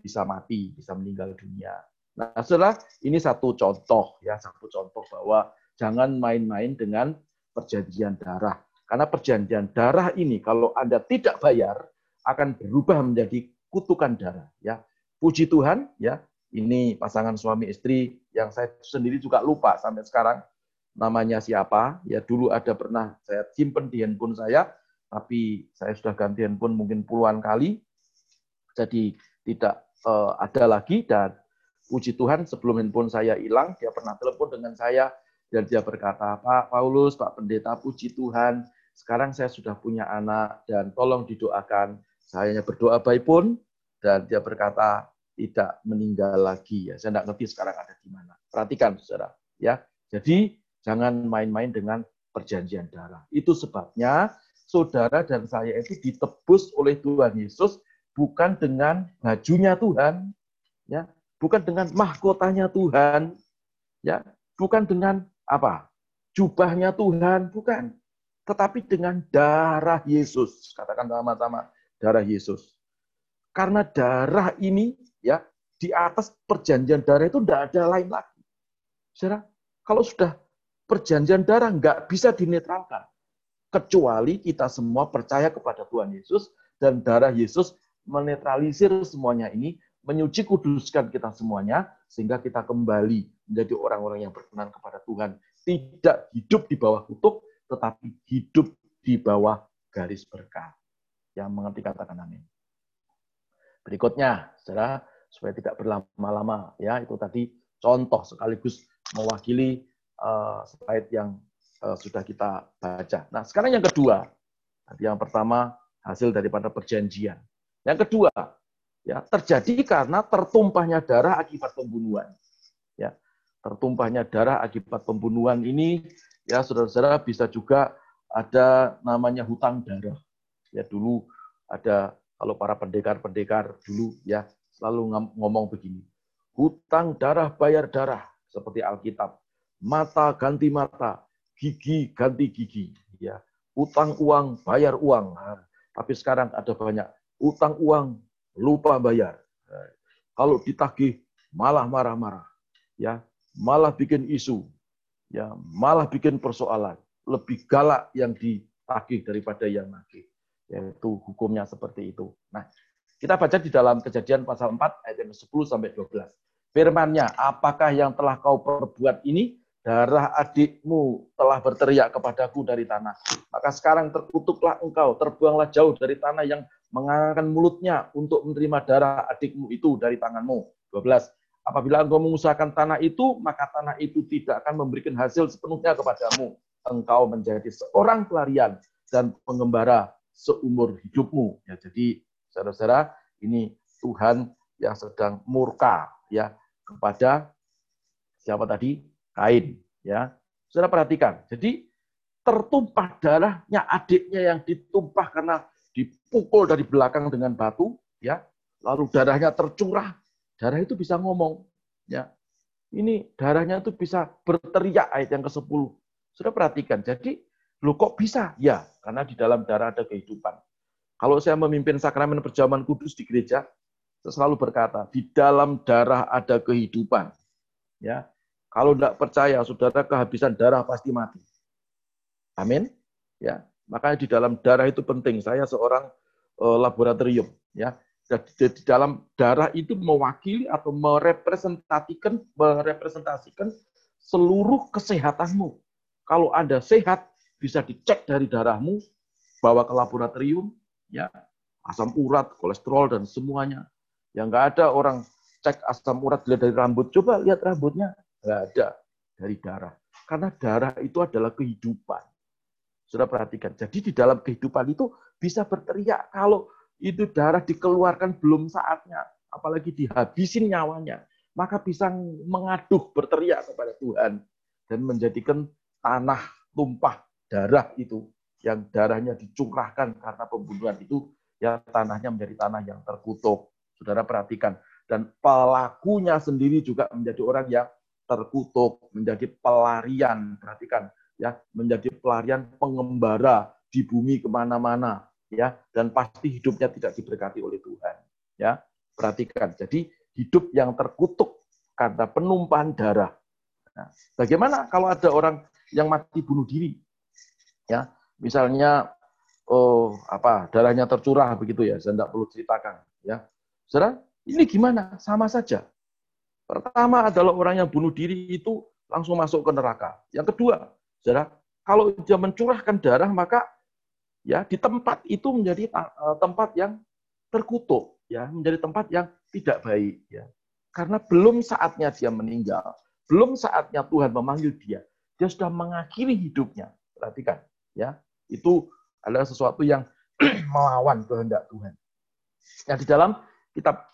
bisa mati bisa meninggal dunia. Nah setelah ini satu contoh ya satu contoh bahwa jangan main-main dengan perjanjian darah. Karena perjanjian darah ini kalau anda tidak bayar akan berubah menjadi kutukan darah ya puji Tuhan ya ini pasangan suami istri yang saya sendiri juga lupa sampai sekarang namanya siapa. Ya dulu ada pernah saya simpen di handphone saya, tapi saya sudah ganti handphone mungkin puluhan kali, jadi tidak uh, ada lagi dan puji Tuhan sebelum handphone saya hilang, dia pernah telepon dengan saya dan dia berkata, Pak Paulus, Pak Pendeta, puji Tuhan, sekarang saya sudah punya anak dan tolong didoakan. Saya hanya berdoa baik pun dan dia berkata, tidak meninggal lagi ya. Saya tidak ngerti sekarang ada di mana. Perhatikan saudara ya. Jadi jangan main-main dengan perjanjian darah. Itu sebabnya saudara dan saya itu ditebus oleh Tuhan Yesus bukan dengan bajunya Tuhan, ya, bukan dengan mahkotanya Tuhan, ya, bukan dengan apa? jubahnya Tuhan, bukan. Tetapi dengan darah Yesus. Katakan sama-sama, darah Yesus. Karena darah ini ya di atas perjanjian darah itu tidak ada lain lagi. Saudara, kalau sudah perjanjian darah nggak bisa dinetralkan. Kecuali kita semua percaya kepada Tuhan Yesus dan darah Yesus menetralisir semuanya ini, menyuci kuduskan kita semuanya, sehingga kita kembali menjadi orang-orang yang berkenan kepada Tuhan. Tidak hidup di bawah kutuk, tetapi hidup di bawah garis berkat. Yang mengerti katakan amin. Berikutnya, saudara, supaya tidak berlama-lama, ya itu tadi contoh sekaligus mewakili uh, slide yang uh, sudah kita baca. Nah, sekarang yang kedua, tadi yang pertama hasil daripada perjanjian. Yang kedua, ya terjadi karena tertumpahnya darah akibat pembunuhan. Ya, tertumpahnya darah akibat pembunuhan ini, ya saudara-saudara bisa juga ada namanya hutang darah. Ya dulu ada kalau para pendekar-pendekar dulu ya selalu ngomong begini. Hutang darah bayar darah seperti Alkitab. Mata ganti mata, gigi ganti gigi, ya. Utang uang bayar uang. Nah, tapi sekarang ada banyak utang uang lupa bayar. Nah, kalau ditagih malah marah-marah, ya, malah bikin isu, ya, malah bikin persoalan. Lebih galak yang ditagih daripada yang nagih yaitu hukumnya seperti itu. Nah, kita baca di dalam kejadian pasal 4 ayat 10 sampai 12. Firmannya, apakah yang telah kau perbuat ini darah adikmu telah berteriak kepadaku dari tanah. Maka sekarang terkutuklah engkau, terbuanglah jauh dari tanah yang mengangkat mulutnya untuk menerima darah adikmu itu dari tanganmu. 12. Apabila engkau mengusahakan tanah itu, maka tanah itu tidak akan memberikan hasil sepenuhnya kepadamu. Engkau menjadi seorang pelarian dan pengembara seumur hidupmu. Ya, jadi saudara-saudara, ini Tuhan yang sedang murka ya kepada siapa tadi? Kain, ya. Saudara perhatikan. Jadi tertumpah darahnya adiknya yang ditumpah karena dipukul dari belakang dengan batu, ya. Lalu darahnya tercurah. Darah itu bisa ngomong, ya. Ini darahnya itu bisa berteriak ayat yang ke-10. Sudah perhatikan. Jadi, lo kok bisa? Ya, karena di dalam darah ada kehidupan. Kalau saya memimpin sakramen perjamuan kudus di gereja, saya selalu berkata, di dalam darah ada kehidupan. Ya, kalau tidak percaya, saudara kehabisan darah pasti mati. Amin. Ya, makanya di dalam darah itu penting. Saya seorang uh, laboratorium. Ya, di, di dalam darah itu mewakili atau merepresentasikan merepresentasikan seluruh kesehatanmu. Kalau Anda sehat, bisa dicek dari darahmu, bawa ke laboratorium, ya asam urat, kolesterol dan semuanya. Yang nggak ada orang cek asam urat dilihat dari rambut. Coba lihat rambutnya, nggak ada dari darah. Karena darah itu adalah kehidupan. Sudah perhatikan. Jadi di dalam kehidupan itu bisa berteriak kalau itu darah dikeluarkan belum saatnya, apalagi dihabisin nyawanya, maka bisa mengaduh berteriak kepada Tuhan dan menjadikan tanah tumpah darah itu yang darahnya dicurahkan karena pembunuhan itu ya tanahnya menjadi tanah yang terkutuk. Saudara perhatikan. Dan pelakunya sendiri juga menjadi orang yang terkutuk, menjadi pelarian. Perhatikan ya, menjadi pelarian pengembara di bumi ke mana-mana ya. Dan pasti hidupnya tidak diberkati oleh Tuhan ya. Perhatikan jadi hidup yang terkutuk karena penumpahan darah. Nah, bagaimana kalau ada orang yang mati bunuh diri ya. Misalnya oh apa darahnya tercurah begitu ya saya tidak perlu ceritakan ya. Saudara ini gimana? Sama saja. Pertama adalah orang yang bunuh diri itu langsung masuk ke neraka. Yang kedua saudara kalau dia mencurahkan darah maka ya di tempat itu menjadi eh, tempat yang terkutuk ya menjadi tempat yang tidak baik ya. Karena belum saatnya dia meninggal belum saatnya Tuhan memanggil dia dia sudah mengakhiri hidupnya. Perhatikan ya itu adalah sesuatu yang melawan kehendak Tuhan. Ya di dalam kitab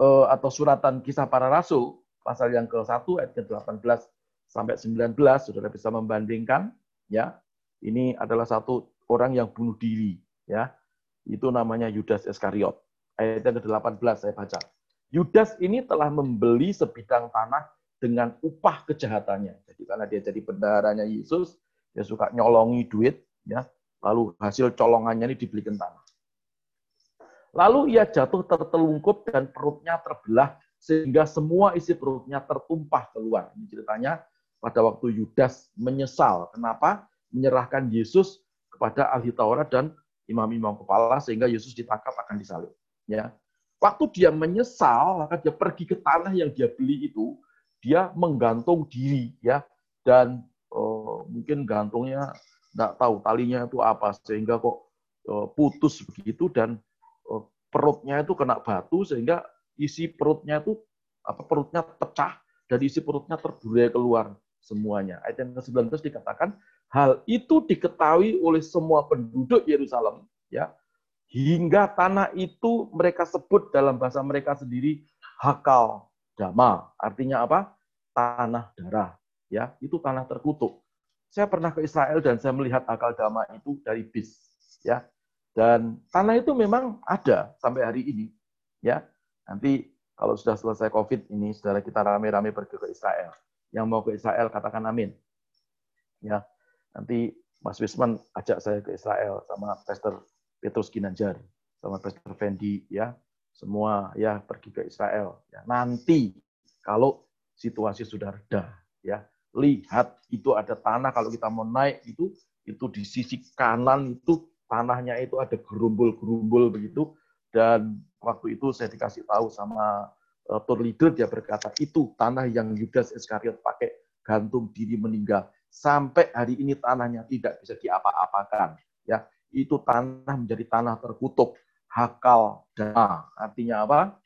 uh, atau suratan kisah para rasul pasal yang ke-1 ayat ke-18 sampai 19 Saudara bisa membandingkan ya. Ini adalah satu orang yang bunuh diri ya. Itu namanya Yudas Iskariot. Ayat yang ke-18 saya baca. Yudas ini telah membeli sebidang tanah dengan upah kejahatannya. Jadi karena dia jadi bendaharanya Yesus, dia suka nyolongi duit, ya lalu hasil colongannya ini dibelikan tanah. Lalu ia jatuh tertelungkup dan perutnya terbelah sehingga semua isi perutnya tertumpah keluar. Ini ceritanya pada waktu Yudas menyesal. Kenapa? Menyerahkan Yesus kepada ahli Taurat dan imam-imam kepala sehingga Yesus ditangkap akan disalib. Ya. Waktu dia menyesal, maka dia pergi ke tanah yang dia beli itu, dia menggantung diri ya dan mungkin gantungnya nggak tahu talinya itu apa sehingga kok eh, putus begitu dan eh, perutnya itu kena batu sehingga isi perutnya itu apa perutnya pecah dan isi perutnya terburai keluar semuanya. Ayat yang ke-19 dikatakan hal itu diketahui oleh semua penduduk Yerusalem ya hingga tanah itu mereka sebut dalam bahasa mereka sendiri Hakal Dama. Artinya apa? Tanah darah. Ya, itu tanah terkutuk saya pernah ke Israel dan saya melihat akal dama itu dari bis, ya. Dan tanah itu memang ada sampai hari ini, ya. Nanti kalau sudah selesai COVID ini, saudara kita rame-rame pergi ke Israel. Yang mau ke Israel katakan amin. Ya, nanti Mas Wisman ajak saya ke Israel sama Pastor Petrus Ginanjar, sama Pastor Fendi, ya. Semua ya pergi ke Israel. Ya, nanti kalau situasi sudah reda, ya lihat itu ada tanah kalau kita mau naik itu itu di sisi kanan itu tanahnya itu ada gerumbul-gerumbul begitu dan waktu itu saya dikasih tahu sama uh, tour leader dia berkata itu tanah yang Yudas Iskariot pakai gantung diri meninggal. Sampai hari ini tanahnya tidak bisa diapa-apakan. Ya, itu tanah menjadi tanah terkutuk. Hakal dama. Artinya apa?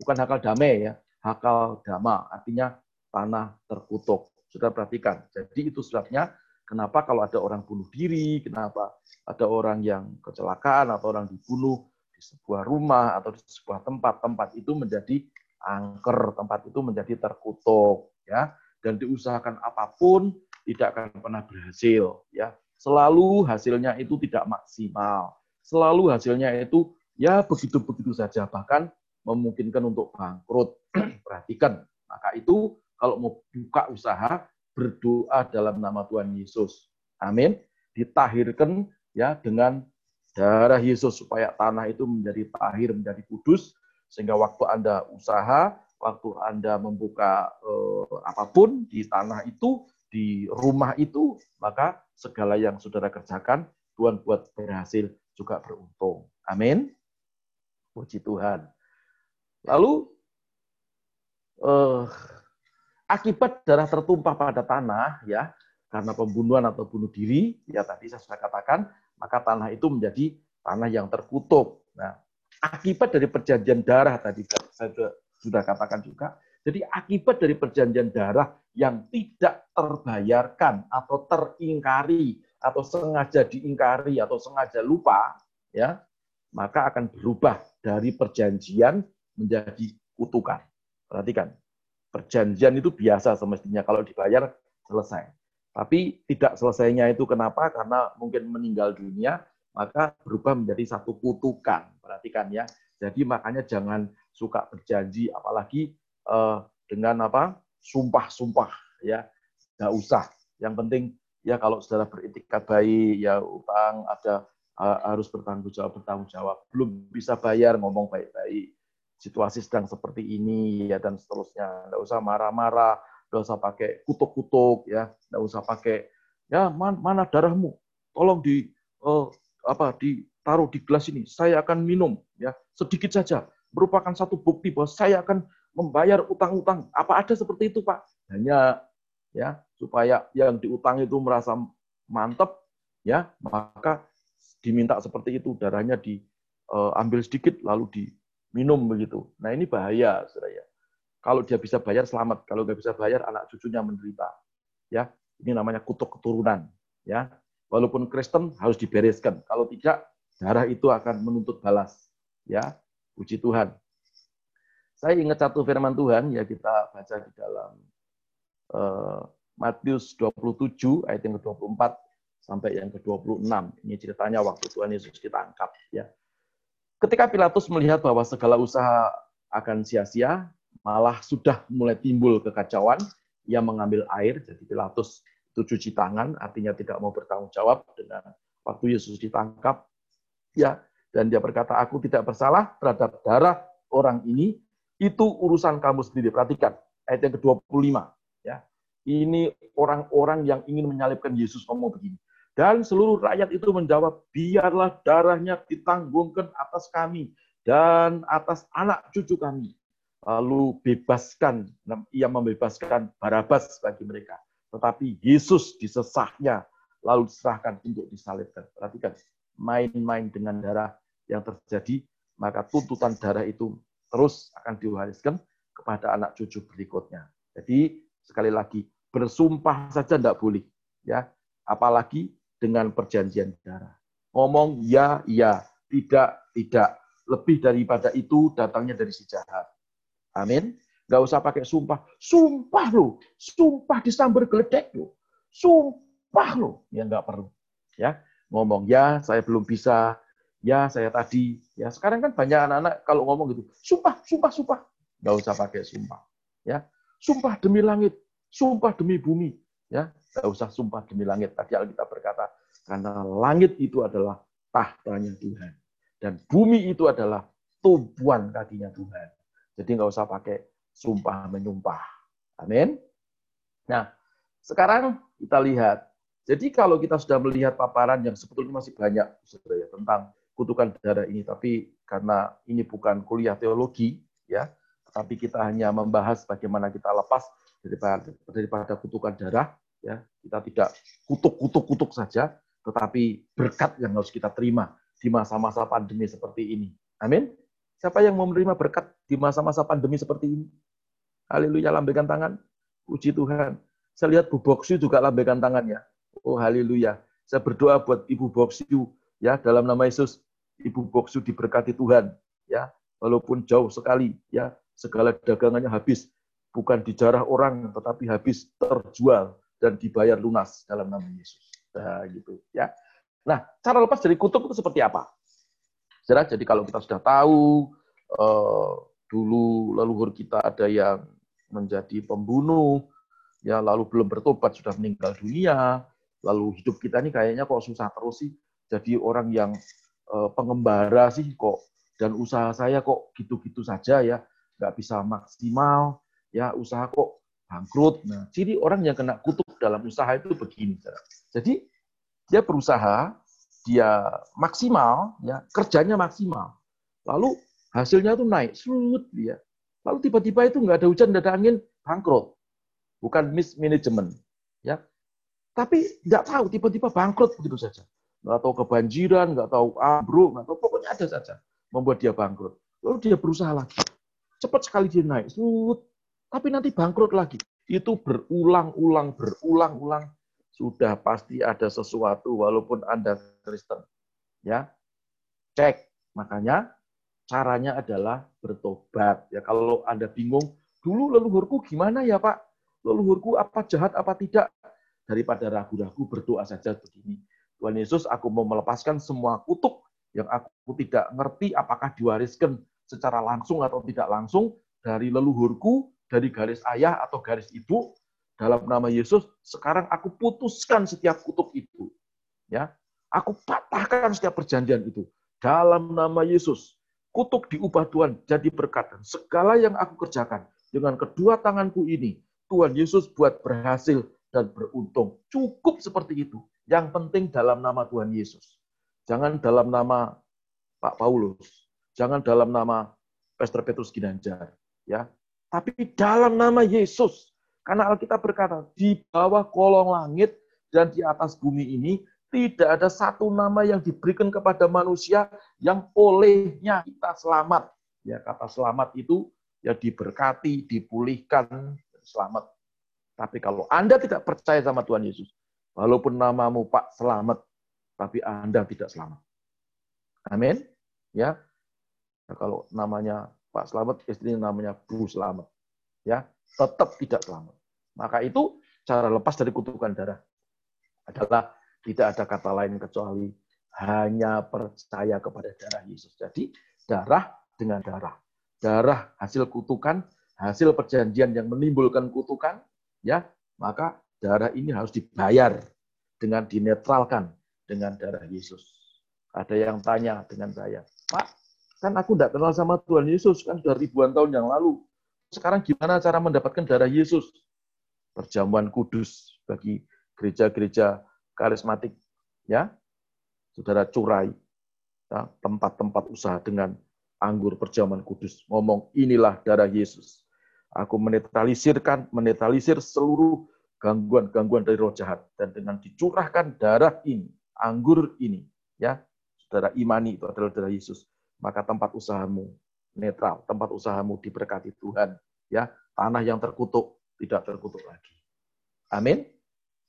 Bukan hakal damai ya. Hakal dama. Artinya tanah terkutuk. Sudah perhatikan. Jadi itu sebabnya kenapa kalau ada orang bunuh diri, kenapa ada orang yang kecelakaan atau orang dibunuh di sebuah rumah atau di sebuah tempat, tempat itu menjadi angker, tempat itu menjadi terkutuk, ya. Dan diusahakan apa pun tidak akan pernah berhasil, ya. Selalu hasilnya itu tidak maksimal. Selalu hasilnya itu ya begitu-begitu saja, bahkan memungkinkan untuk bangkrut. Perhatikan, maka itu kalau mau buka usaha, berdoa dalam nama Tuhan Yesus. Amin. Ditahirkan ya dengan darah Yesus supaya tanah itu menjadi tahir, menjadi kudus sehingga waktu Anda usaha, waktu Anda membuka eh, apa pun di tanah itu, di rumah itu, maka segala yang saudara kerjakan Tuhan buat berhasil juga beruntung. Amin. Puji Tuhan. Lalu eh, akibat darah tertumpah pada tanah ya karena pembunuhan atau bunuh diri ya tadi saya sudah katakan maka tanah itu menjadi tanah yang terkutuk. Nah, akibat dari perjanjian darah tadi saya sudah katakan juga. Jadi akibat dari perjanjian darah yang tidak terbayarkan atau teringkari atau sengaja diingkari atau sengaja lupa ya, maka akan berubah dari perjanjian menjadi kutukan. Perhatikan, perjanjian itu biasa semestinya kalau dibayar selesai. Tapi tidak selesainya itu kenapa? Karena mungkin meninggal dunia, maka berubah menjadi satu kutukan. Perhatikan ya. Jadi makanya jangan suka berjanji, apalagi eh, dengan apa sumpah-sumpah ya. Nggak usah. Yang penting ya kalau saudara beritikat baik, ya utang ada eh, harus bertanggung jawab bertanggung jawab. Belum bisa bayar ngomong baik-baik situasi sedang seperti ini ya dan seterusnya. Nggak usah marah-marah, nggak usah pakai kutuk-kutuk ya, nggak usah pakai ya man, mana darahmu, tolong di uh, apa ditaruh di gelas ini, saya akan minum ya sedikit saja, merupakan satu bukti bahwa saya akan membayar utang-utang. Apa ada seperti itu pak? Hanya ya supaya yang diutang itu merasa mantep ya maka diminta seperti itu darahnya diambil sedikit lalu di minum begitu. Nah ini bahaya, saudara ya. Kalau dia bisa bayar selamat, kalau nggak bisa bayar anak cucunya menderita. Ya, ini namanya kutuk keturunan. Ya, walaupun Kristen harus dibereskan. Kalau tidak, darah itu akan menuntut balas. Ya, puji Tuhan. Saya ingat satu firman Tuhan ya kita baca di dalam uh, Matius 27 ayat yang ke-24 sampai yang ke-26. Ini ceritanya waktu Tuhan Yesus ditangkap ya. Ketika Pilatus melihat bahwa segala usaha akan sia-sia, malah sudah mulai timbul kekacauan, ia mengambil air, jadi Pilatus itu cuci tangan, artinya tidak mau bertanggung jawab dengan waktu Yesus ditangkap, ya, dan dia berkata, aku tidak bersalah terhadap darah orang ini, itu urusan kamu sendiri. Perhatikan, ayat yang ke-25. Ya. Ini orang-orang yang ingin menyalibkan Yesus ngomong begini. Dan seluruh rakyat itu menjawab, biarlah darahnya ditanggungkan atas kami dan atas anak cucu kami. Lalu bebaskan, ia membebaskan Barabas bagi mereka. Tetapi Yesus disesahnya, lalu diserahkan untuk disalibkan. Perhatikan, main-main dengan darah yang terjadi, maka tuntutan darah itu terus akan diwariskan kepada anak cucu berikutnya. Jadi sekali lagi bersumpah saja tidak boleh, ya. Apalagi dengan perjanjian darah. Ngomong ya, ya, tidak, tidak. Lebih daripada itu datangnya dari si jahat. Amin. Gak usah pakai sumpah. Sumpah loh. Sumpah disambar geledek loh. Sumpah loh. Ya nggak perlu. Ya ngomong ya saya belum bisa. Ya saya tadi. Ya sekarang kan banyak anak-anak kalau ngomong gitu. Sumpah, sumpah, sumpah. Gak usah pakai sumpah. Ya sumpah demi langit. Sumpah demi bumi. Ya tidak usah sumpah demi langit. Tadi Alkitab berkata, karena langit itu adalah tahtanya Tuhan. Dan bumi itu adalah tumpuan kakinya Tuhan. Jadi nggak usah pakai sumpah menyumpah. Amin. Nah, sekarang kita lihat. Jadi kalau kita sudah melihat paparan yang sebetulnya masih banyak ya, tentang kutukan darah ini, tapi karena ini bukan kuliah teologi, ya, tapi kita hanya membahas bagaimana kita lepas daripada daripada kutukan darah ya. Kita tidak kutuk kutuk kutuk saja tetapi berkat yang harus kita terima di masa-masa pandemi seperti ini. Amin. Siapa yang mau menerima berkat di masa-masa pandemi seperti ini? Haleluya lambaikan tangan. Puji Tuhan. Saya lihat Bu Boksu juga lambaikan tangannya oh haleluya. Saya berdoa buat Ibu Boksu ya dalam nama Yesus. Ibu Boksu diberkati Tuhan ya. Walaupun jauh sekali ya segala dagangannya habis. Bukan dijarah orang tetapi habis terjual dan dibayar lunas dalam nama Yesus. Nah, gitu ya. Nah, cara lepas dari kutub itu seperti apa? Saudara, jadi kalau kita sudah tahu eh, dulu leluhur kita ada yang menjadi pembunuh, ya lalu belum bertobat sudah meninggal dunia, lalu hidup kita ini kayaknya kok susah terus sih. Jadi orang yang eh, pengembara sih kok dan usaha saya kok gitu-gitu saja ya, nggak bisa maksimal, ya usaha kok bangkrut. Nah, ciri orang yang kena kutuk dalam usaha itu begini. Jadi dia berusaha, dia maksimal, ya kerjanya maksimal. Lalu hasilnya tuh naik, surut dia. Lalu tiba-tiba itu nggak ada hujan, nggak ada angin, bangkrut. Bukan mismanagement, ya. Tapi nggak tahu, tiba-tiba bangkrut begitu saja. Nggak tahu kebanjiran, nggak tahu ambruk, nggak tahu pokoknya ada saja membuat dia bangkrut. Lalu dia berusaha lagi. Cepat sekali dia naik, surut, tapi nanti bangkrut lagi. Itu berulang-ulang, berulang-ulang. Sudah pasti ada sesuatu walaupun Anda Kristen. Ya. Cek. Makanya caranya adalah bertobat. Ya kalau Anda bingung, dulu leluhurku gimana ya, Pak? Leluhurku apa jahat apa tidak? Daripada ragu-ragu berdoa saja begini. Tuhan Yesus, aku mau melepaskan semua kutuk yang aku tidak ngerti apakah diwariskan secara langsung atau tidak langsung dari leluhurku dari garis ayah atau garis ibu dalam nama Yesus sekarang aku putuskan setiap kutuk itu ya. Aku patahkan setiap perjanjian itu. Dalam nama Yesus kutuk diubah Tuhan jadi berkat dan segala yang aku kerjakan dengan kedua tanganku ini Tuhan Yesus buat berhasil dan beruntung. Cukup seperti itu. Yang penting dalam nama Tuhan Yesus. Jangan dalam nama Pak Paulus. Jangan dalam nama Pastor Petrus Ginanjar ya tapi dalam nama Yesus. Karena Alkitab berkata, di bawah kolong langit dan di atas bumi ini tidak ada satu nama yang diberikan kepada manusia yang olehnya kita selamat. Ya, kata selamat itu ya diberkati, dipulihkan, selamat. Tapi kalau Anda tidak percaya sama Tuhan Yesus, walaupun namamu Pak Selamat, tapi Anda tidak selamat. Amin. Ya. Nah, kalau namanya Pak Selamat, istrinya namanya Bu Selamat. Ya, tetap tidak selamat. Maka itu cara lepas dari kutukan darah adalah tidak ada kata lain kecuali hanya percaya kepada darah Yesus. Jadi darah dengan darah. Darah hasil kutukan, hasil perjanjian yang menimbulkan kutukan, ya, maka darah ini harus dibayar dengan dinetralkan dengan darah Yesus. Ada yang tanya dengan saya, Pak, Kan aku tidak kenal sama Tuhan Yesus, kan sudah ribuan tahun yang lalu. Sekarang gimana cara mendapatkan darah Yesus? Perjamuan kudus bagi gereja-gereja karismatik. ya Saudara curai ya, tempat-tempat usaha dengan anggur perjamuan kudus. Ngomong, inilah darah Yesus. Aku menetralisirkan, menetralisir seluruh gangguan-gangguan dari roh jahat. Dan dengan dicurahkan darah ini, anggur ini, ya saudara imani itu adalah darah Yesus maka tempat usahamu netral, tempat usahamu diberkati Tuhan. Ya, tanah yang terkutuk tidak terkutuk lagi. Amin.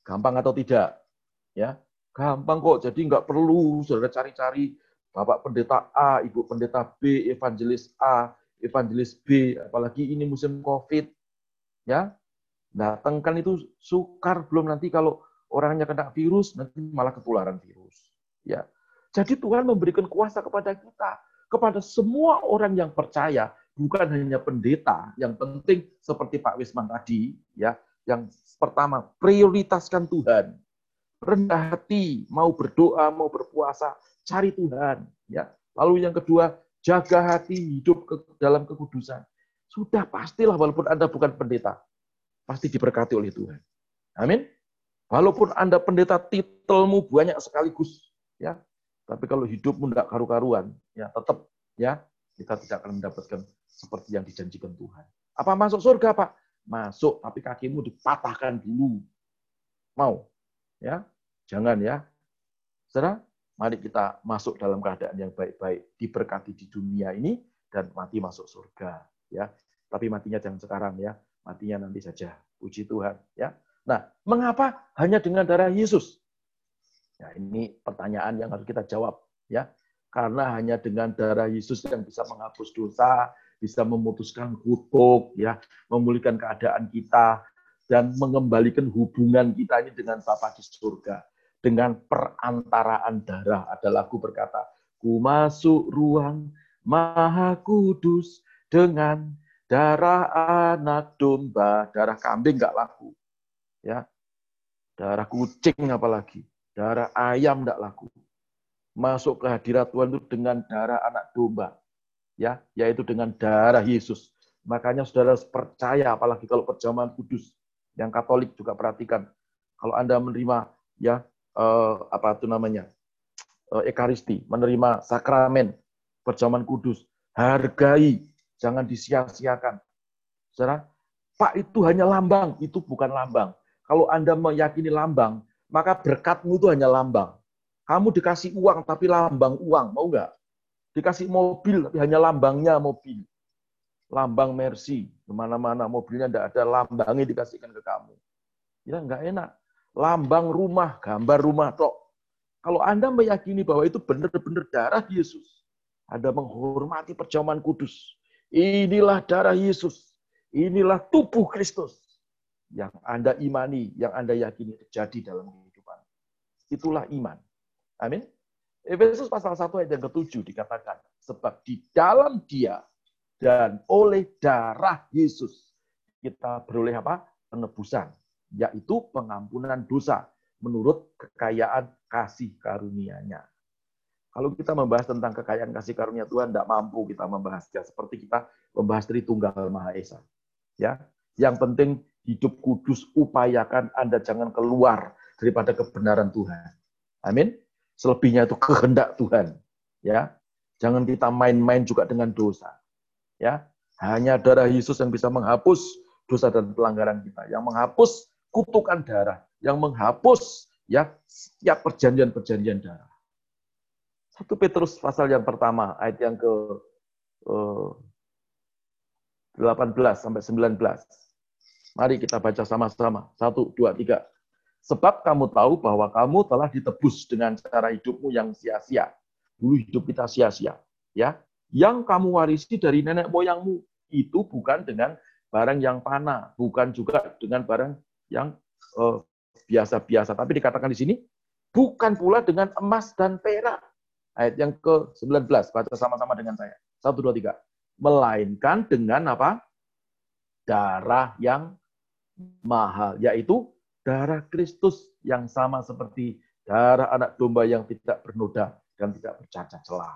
Gampang atau tidak? Ya, gampang kok. Jadi nggak perlu saudara cari-cari bapak pendeta A, ibu pendeta B, evangelis A, evangelis B, apalagi ini musim COVID. Ya, datangkan itu sukar belum nanti kalau orangnya kena virus nanti malah ketularan virus. Ya, jadi Tuhan memberikan kuasa kepada kita kepada semua orang yang percaya, bukan hanya pendeta. Yang penting seperti Pak Wisman tadi, ya, yang pertama prioritaskan Tuhan, rendah hati, mau berdoa, mau berpuasa, cari Tuhan, ya. Lalu yang kedua, jaga hati, hidup ke dalam kekudusan. Sudah pastilah walaupun Anda bukan pendeta, pasti diberkati oleh Tuhan. Amin. Walaupun Anda pendeta titelmu banyak sekaligus, ya, tapi kalau hidupmu tidak karu-karuan, ya tetap ya kita tidak akan mendapatkan seperti yang dijanjikan Tuhan. Apa masuk surga, Pak? masuk tapi kakimu dipatahkan dulu. Mau? Ya, jangan ya. Saudara, mari kita masuk dalam keadaan yang baik-baik, diberkati di dunia ini dan mati masuk surga, ya. Tapi matinya jangan sekarang ya, matinya nanti saja. Puji Tuhan, ya. Nah, mengapa hanya dengan darah Yesus? Ya, ini pertanyaan yang harus kita jawab, ya. Karena hanya dengan darah Yesus yang bisa menghapus dosa, bisa memutuskan kutuk, ya, memulihkan keadaan kita dan mengembalikan hubungan kita ini dengan Bapa di surga dengan perantaraan darah. Ada lagu berkata, Ku masuk ruang maha kudus dengan darah anak domba. Darah kambing nggak laku. ya Darah kucing apalagi. Darah ayam nggak laku. Masuk ke hadirat Tuhan itu dengan darah anak domba. ya Yaitu dengan darah Yesus. Makanya saudara percaya, apalagi kalau perjamuan kudus. Yang Katolik juga perhatikan. Kalau Anda menerima ya uh, apa itu namanya uh, ekaristi, menerima sakramen perjamuan kudus, hargai, jangan disia-siakan. Saudara, Pak itu hanya lambang, itu bukan lambang. Kalau Anda meyakini lambang, maka berkatmu itu hanya lambang. Kamu dikasih uang tapi lambang uang, mau nggak? Dikasih mobil tapi hanya lambangnya mobil. Lambang Mercy, ke mana-mana mobilnya tidak ada lambangnya dikasihkan ke kamu. Ya nggak enak lambang rumah, gambar rumah tok. Kalau Anda meyakini bahwa itu benar-benar darah Yesus, Anda menghormati perjamuan kudus. Inilah darah Yesus. Inilah tubuh Kristus yang Anda imani, yang Anda yakini terjadi dalam kehidupan. Itulah iman. Amin. Efesus pasal 1 ayat yang ketujuh dikatakan, sebab di dalam dia dan oleh darah Yesus kita beroleh apa? Penebusan yaitu pengampunan dosa menurut kekayaan kasih karunia-Nya. Kalau kita membahas tentang kekayaan kasih karunia Tuhan, tidak mampu kita membahasnya seperti kita membahas Tritunggal Maha Esa. Ya, yang penting hidup kudus, upayakan Anda jangan keluar daripada kebenaran Tuhan. Amin. Selebihnya itu kehendak Tuhan. Ya, jangan kita main-main juga dengan dosa. Ya, hanya darah Yesus yang bisa menghapus dosa dan pelanggaran kita, yang menghapus kutukan darah yang menghapus ya setiap perjanjian-perjanjian darah. Satu Petrus pasal yang pertama ayat yang ke eh, 18 sampai 19. Mari kita baca sama-sama. Satu, dua, tiga. Sebab kamu tahu bahwa kamu telah ditebus dengan cara hidupmu yang sia-sia. Dulu hidup kita sia-sia. ya Yang kamu warisi dari nenek moyangmu itu bukan dengan barang yang panah, bukan juga dengan barang yang eh, biasa-biasa. Tapi dikatakan di sini, bukan pula dengan emas dan perak. Ayat yang ke-19, baca sama-sama dengan saya. Satu, dua, tiga. Melainkan dengan apa? Darah yang mahal, yaitu darah Kristus yang sama seperti darah anak domba yang tidak bernoda dan tidak bercacat celah.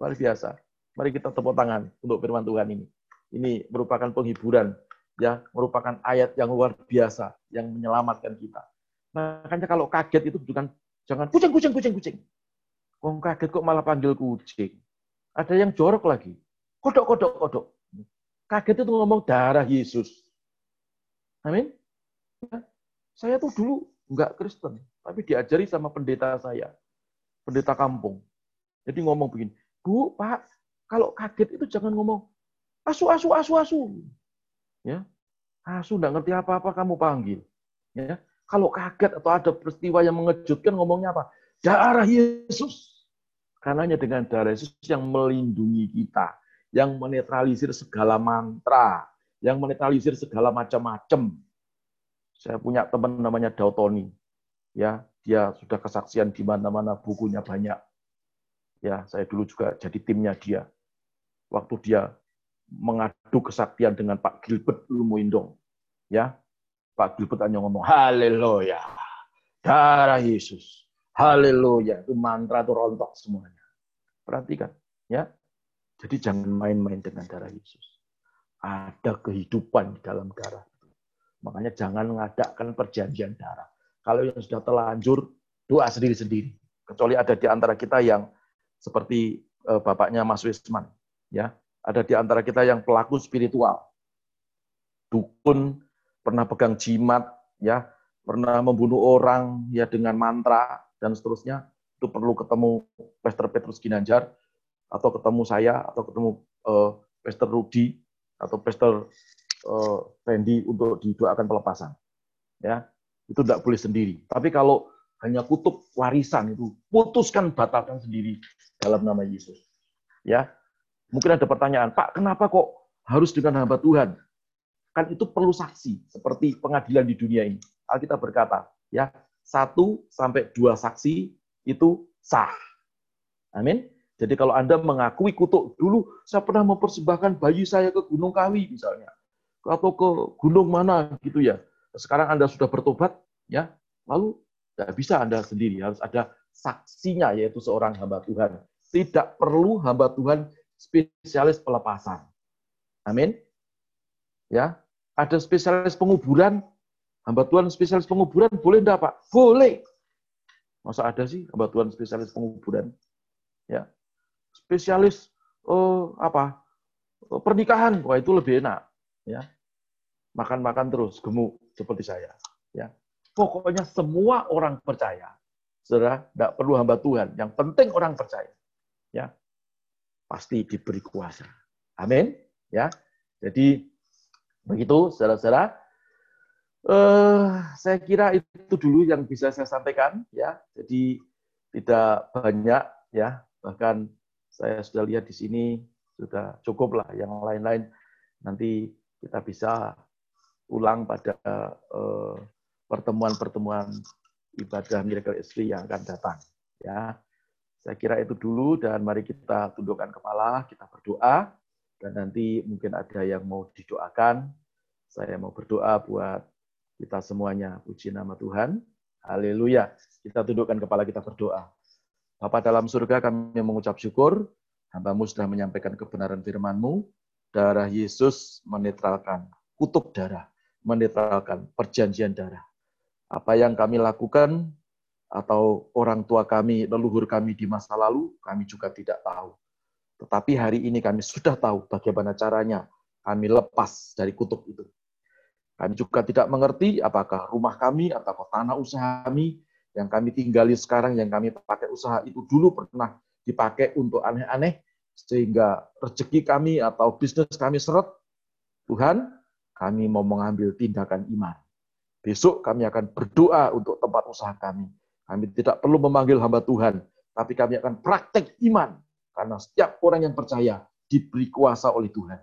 Luar biasa. Mari kita tepuk tangan untuk firman Tuhan ini. Ini merupakan penghiburan ya merupakan ayat yang luar biasa yang menyelamatkan kita. Makanya kalau kaget itu bukan jangan kucing kucing kucing kucing. Wong kaget kok malah panggil kucing. Ada yang jorok lagi. Kodok kodok kodok. Kaget itu ngomong darah Yesus. Amin. Ya. Saya tuh dulu nggak Kristen, tapi diajari sama pendeta saya, pendeta kampung. Jadi ngomong begini, Bu, Pak, kalau kaget itu jangan ngomong asu asu asu asu. Ya, asu nggak ngerti apa-apa kamu panggil. Ya, kalau kaget atau ada peristiwa yang mengejutkan ngomongnya apa? Darah Yesus. Karenanya dengan darah Yesus yang melindungi kita, yang menetralisir segala mantra, yang menetralisir segala macam-macam. Saya punya teman namanya Dautoni. Ya, dia sudah kesaksian di mana-mana, bukunya banyak. Ya, saya dulu juga jadi timnya dia. Waktu dia mengadu kesaktian dengan Pak Gilbert Lumuindong. Ya, Pak Gilbert hanya ngomong haleluya, darah Yesus, haleluya. Itu mantra itu rontok semuanya. Perhatikan, ya. Jadi jangan main-main dengan darah Yesus. Ada kehidupan di dalam darah. Makanya jangan mengadakan perjanjian darah. Kalau yang sudah terlanjur, doa sendiri-sendiri. Kecuali ada di antara kita yang seperti eh, bapaknya Mas Wisman, ya ada di antara kita yang pelaku spiritual. dukun, pernah pegang jimat, ya, pernah membunuh orang ya dengan mantra dan seterusnya, itu perlu ketemu Pastor Petrus Ginanjar atau ketemu saya atau ketemu uh, Pastor Rudi atau Pastor uh, Randy untuk didoakan pelepasan. Ya, itu tidak boleh sendiri. Tapi kalau hanya kutub warisan itu putuskan batalkan sendiri dalam nama Yesus. Ya, mungkin ada pertanyaan, Pak, kenapa kok harus dengan hamba Tuhan? Kan itu perlu saksi seperti pengadilan di dunia ini. Alkitab berkata, ya satu sampai dua saksi itu sah. Amin. Jadi kalau Anda mengakui kutuk, dulu saya pernah mempersembahkan bayi saya ke Gunung Kawi misalnya, atau ke gunung mana gitu ya. Sekarang Anda sudah bertobat, ya, lalu tidak bisa Anda sendiri, harus ada saksinya yaitu seorang hamba Tuhan. Tidak perlu hamba Tuhan spesialis pelepasan. Amin. Ya, ada spesialis penguburan, hamba Tuhan spesialis penguburan boleh enggak, Pak? Boleh. Masa ada sih hamba Tuhan spesialis penguburan? Ya. Spesialis oh, apa? Oh, pernikahan, wah itu lebih enak, ya. Makan-makan terus gemuk seperti saya, ya. Pokoknya semua orang percaya. Saudara, tidak perlu hamba Tuhan. Yang penting orang percaya. Ya. Pasti diberi kuasa. Amin. Ya. Jadi begitu saudara-saudara. Eh, saya kira itu dulu yang bisa saya sampaikan ya. Jadi tidak banyak ya. Bahkan saya sudah lihat di sini sudah cukup lah. Yang lain-lain nanti kita bisa ulang pada eh, pertemuan-pertemuan ibadah Miracle Istri yang akan datang. Ya, saya kira itu dulu dan mari kita tundukkan kepala, kita berdoa dan nanti mungkin ada yang mau didoakan. Saya mau berdoa buat kita semuanya. Puji nama Tuhan. Haleluya. Kita tundukkan kepala kita berdoa. Bapa dalam surga kami mengucap syukur, hambamu sudah menyampaikan kebenaran firman-Mu, darah Yesus menetralkan kutub darah, menetralkan perjanjian darah apa yang kami lakukan atau orang tua kami, leluhur kami di masa lalu, kami juga tidak tahu. Tetapi hari ini kami sudah tahu bagaimana caranya kami lepas dari kutub itu. Kami juga tidak mengerti apakah rumah kami atau tanah usaha kami yang kami tinggali sekarang, yang kami pakai usaha itu dulu pernah dipakai untuk aneh-aneh, sehingga rezeki kami atau bisnis kami seret. Tuhan, kami mau mengambil tindakan iman Besok kami akan berdoa untuk tempat usaha kami. Kami tidak perlu memanggil hamba Tuhan, tapi kami akan praktek iman. Karena setiap orang yang percaya diberi kuasa oleh Tuhan.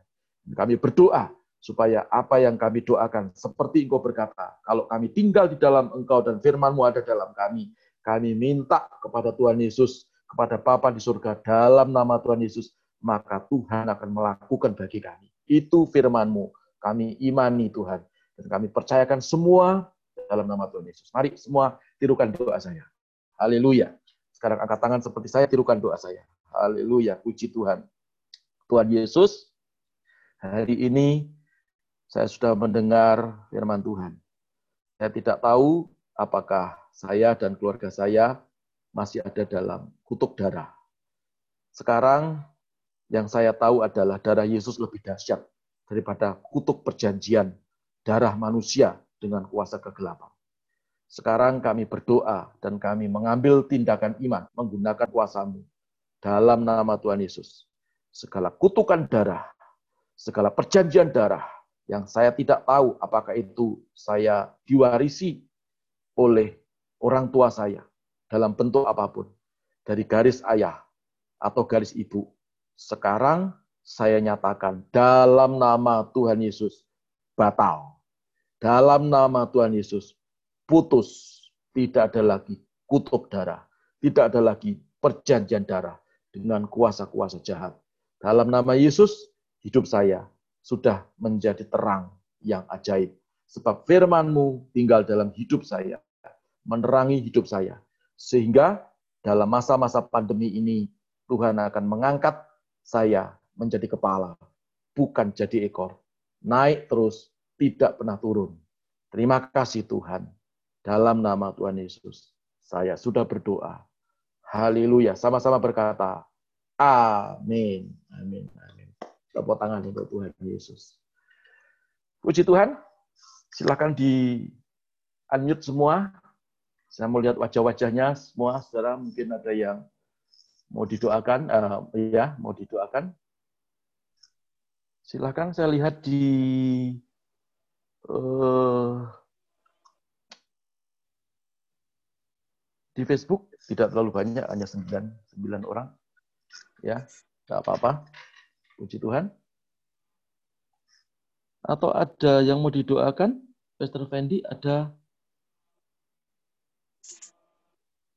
Kami berdoa supaya apa yang kami doakan, seperti engkau berkata, kalau kami tinggal di dalam engkau dan firmanmu ada dalam kami, kami minta kepada Tuhan Yesus, kepada Bapa di surga, dalam nama Tuhan Yesus, maka Tuhan akan melakukan bagi kami. Itu firmanmu. Kami imani Tuhan. Dan kami percayakan semua dalam nama Tuhan Yesus. Mari semua tirukan doa saya. Haleluya. Sekarang angkat tangan seperti saya, tirukan doa saya. Haleluya. Puji Tuhan. Tuhan Yesus, hari ini saya sudah mendengar firman Tuhan. Saya tidak tahu apakah saya dan keluarga saya masih ada dalam kutub darah. Sekarang yang saya tahu adalah darah Yesus lebih dahsyat daripada kutub perjanjian darah manusia dengan kuasa kegelapan. Sekarang kami berdoa dan kami mengambil tindakan iman menggunakan kuasamu dalam nama Tuhan Yesus. Segala kutukan darah, segala perjanjian darah yang saya tidak tahu apakah itu saya diwarisi oleh orang tua saya dalam bentuk apa pun, dari garis ayah atau garis ibu. Sekarang saya nyatakan dalam nama Tuhan Yesus batal dalam nama Tuhan Yesus, putus. Tidak ada lagi kutub darah. Tidak ada lagi perjanjian darah dengan kuasa-kuasa jahat. Dalam nama Yesus, hidup saya sudah menjadi terang yang ajaib. Sebab firmanmu tinggal dalam hidup saya, menerangi hidup saya. Sehingga dalam masa-masa pandemi ini, Tuhan akan mengangkat saya menjadi kepala, bukan jadi ekor. Naik terus tidak pernah turun. Terima kasih Tuhan. Dalam nama Tuhan Yesus, saya sudah berdoa. Haleluya. Sama-sama berkata, Amin. Amin. Amin. Tepuk tangan untuk Tuhan Yesus. Puji Tuhan. Silakan di unmute semua. Saya mau lihat wajah-wajahnya semua, saudara. Mungkin ada yang mau didoakan, eh, ya, mau didoakan. Silakan saya lihat di eh, di Facebook tidak terlalu banyak, hanya 9, 9 orang. Ya, nggak apa-apa. Puji Tuhan. Atau ada yang mau didoakan? Pastor Fendi ada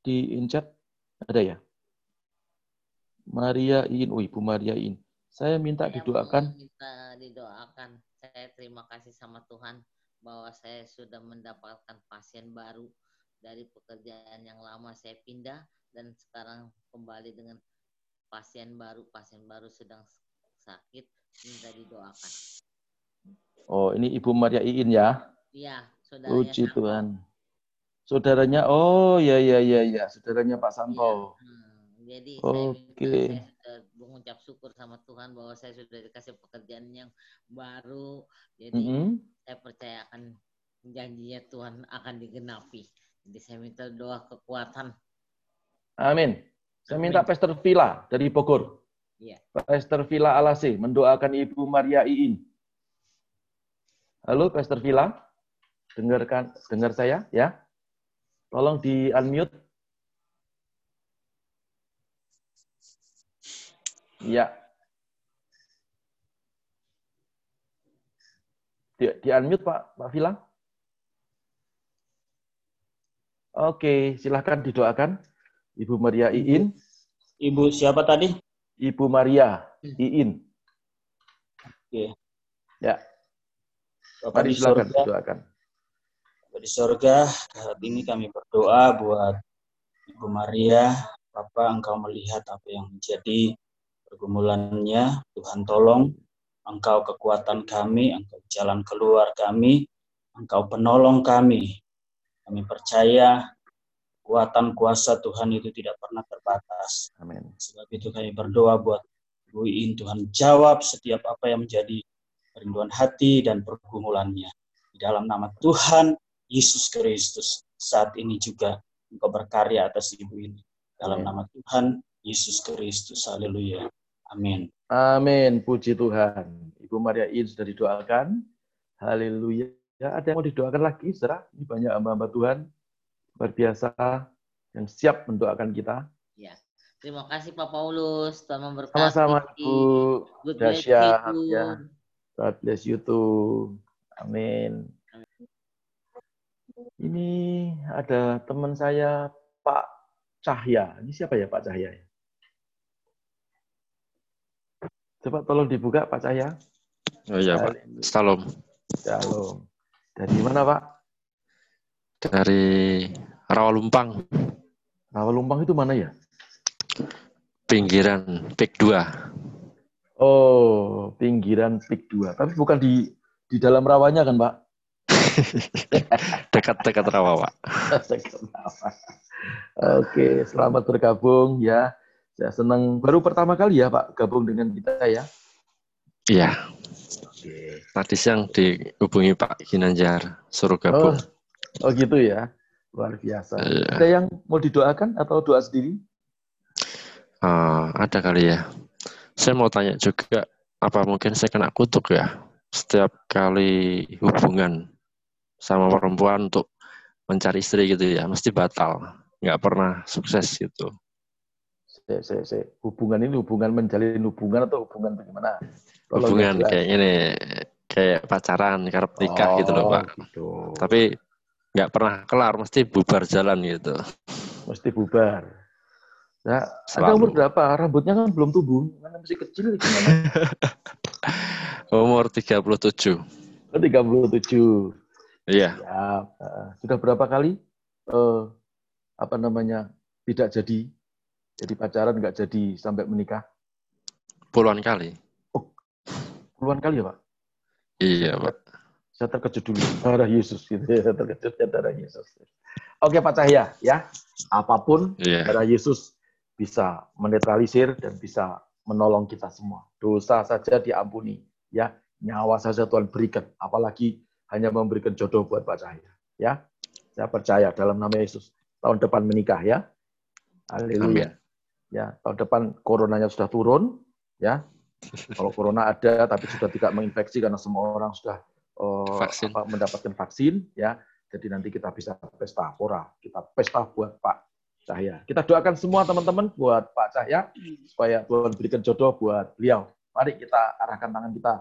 di ada ya? Maria In, oh Ibu Maria In. Saya minta Saya didoakan. minta didoakan. Saya terima kasih sama Tuhan bahwa saya sudah mendapatkan pasien baru dari pekerjaan yang lama saya pindah dan sekarang kembali dengan pasien baru. Pasien baru sedang sakit, minta didoakan. Oh, ini Ibu Maria In ya. Iya, saudaranya Puji Santo. Tuhan. Saudaranya, oh ya ya ya ya, saudaranya Pak Santo. Hmm, jadi saya Oke. saya sudah mengucap syukur sama Tuhan bahwa saya sudah dikasih pekerjaan yang baru. Jadi Mm-mm. saya percaya akan janjinya Tuhan akan digenapi. Jadi saya minta doa kekuatan. Amin. Saya minta Amin. Pastor Villa dari Bogor. Iya. Pastor Villa Alase mendoakan Ibu Maria Iin. Halo Pastor Villa, dengarkan dengar saya ya. Tolong di unmute. Ya. Di, di unmute Pak Pak Villa. Oke, silahkan didoakan Ibu Maria Iin. Ibu siapa tadi? Ibu Maria Iin. Oke. Ya, Bapak mari di silakan sorga, didoakan. Bapak di sorga, saat ini kami berdoa buat Ibu Maria. Bapak, Engkau melihat apa yang menjadi pergumulannya. Tuhan tolong, Engkau kekuatan kami, Engkau jalan keluar kami, Engkau penolong kami. Kami percaya kekuatan kuasa Tuhan itu tidak pernah terbatas. Amin. Sebab itu kami berdoa buat Ibu Iin, Tuhan jawab setiap apa yang menjadi kerinduan hati dan pergumulannya. Di dalam nama Tuhan Yesus Kristus, saat ini juga Engkau berkarya atas Ibu ini. Dalam Amin. nama Tuhan Yesus Kristus, haleluya. Amin. Amin. Puji Tuhan. Ibu Maria Iin sudah didoakan. Haleluya. Ya, ada yang mau didoakan lagi, saudara? Ini banyak hamba-hamba Tuhan luar biasa yang siap mendoakan kita. Ya. Terima kasih Pak Paulus, Tuhan memberkati. Sama-sama, Bu Good you. Ya. God bless you too. Amin. Ini ada teman saya, Pak Cahya. Ini siapa ya Pak Cahya? Coba tolong dibuka Pak Cahya. Oh iya Pak. Salam. Shalom. Dari mana Pak? Dari Rawalumpang, Rawalumpang itu mana ya? pinggiran PIK 2. Oh, pinggiran Pik 2. Tapi bukan di di dalam rawanya kan, Pak? Dekat-dekat Rawa, Pak. Oke, selamat bergabung ya. Saya senang baru pertama kali ya, Pak, gabung dengan kita ya. Iya, Oke. tadi siang dihubungi Pak Ginanjar, suruh Oh, gabung. oh gitu ya. Luar biasa. Iya. Ada yang mau didoakan atau doa sendiri? Ah, ada kali ya. Saya mau tanya juga, apa mungkin saya kena kutuk ya? Setiap kali hubungan sama perempuan untuk mencari istri gitu ya, mesti batal. Nggak pernah sukses gitu. Se, se, se. Hubungan ini hubungan menjalin hubungan atau hubungan bagaimana? Hubungan kayak ini, kayak pacaran, karep nikah gitu loh Oh, Pak. gitu. Tapi nggak pernah kelar, mesti bubar jalan gitu. mesti bubar. Nah, Anda Selalu. umur berapa? Rambutnya kan belum tumbuh, kan masih kecil gimana? Umur 37. Oh, 37. Iya, Ya, sudah berapa kali eh, apa namanya tidak jadi, jadi pacaran nggak jadi sampai menikah? puluhan kali. Puluhan kali ya, Pak? Iya, Pak. Saya terkejut dulu. Darah Yesus gitu ya, terkejut ya darah Yesus. Oke, Pak Cahya, ya. Apa pun Iya. darah Yesus bisa menetralisir dan bisa menolong kita semua. Dosa saja diampuni, ya. Nyawa saja Tuhan berikan, apalagi hanya memberikan jodoh buat Pak Cahya. Ya, saya percaya dalam nama Yesus tahun depan menikah ya. Haleluya. Ya, tahun depan coronanya sudah turun, ya. Kalau corona ada tapi sudah tidak menginfeksi karena semua orang sudah eh, Vaksin. apa, mendapatkan vaksin, ya. Jadi nanti kita bisa pesta pora, kita pesta buat Pak Cahya. Kita doakan semua teman-teman buat Pak Cahya supaya Tuhan berikan jodoh buat beliau. Mari kita arahkan tangan kita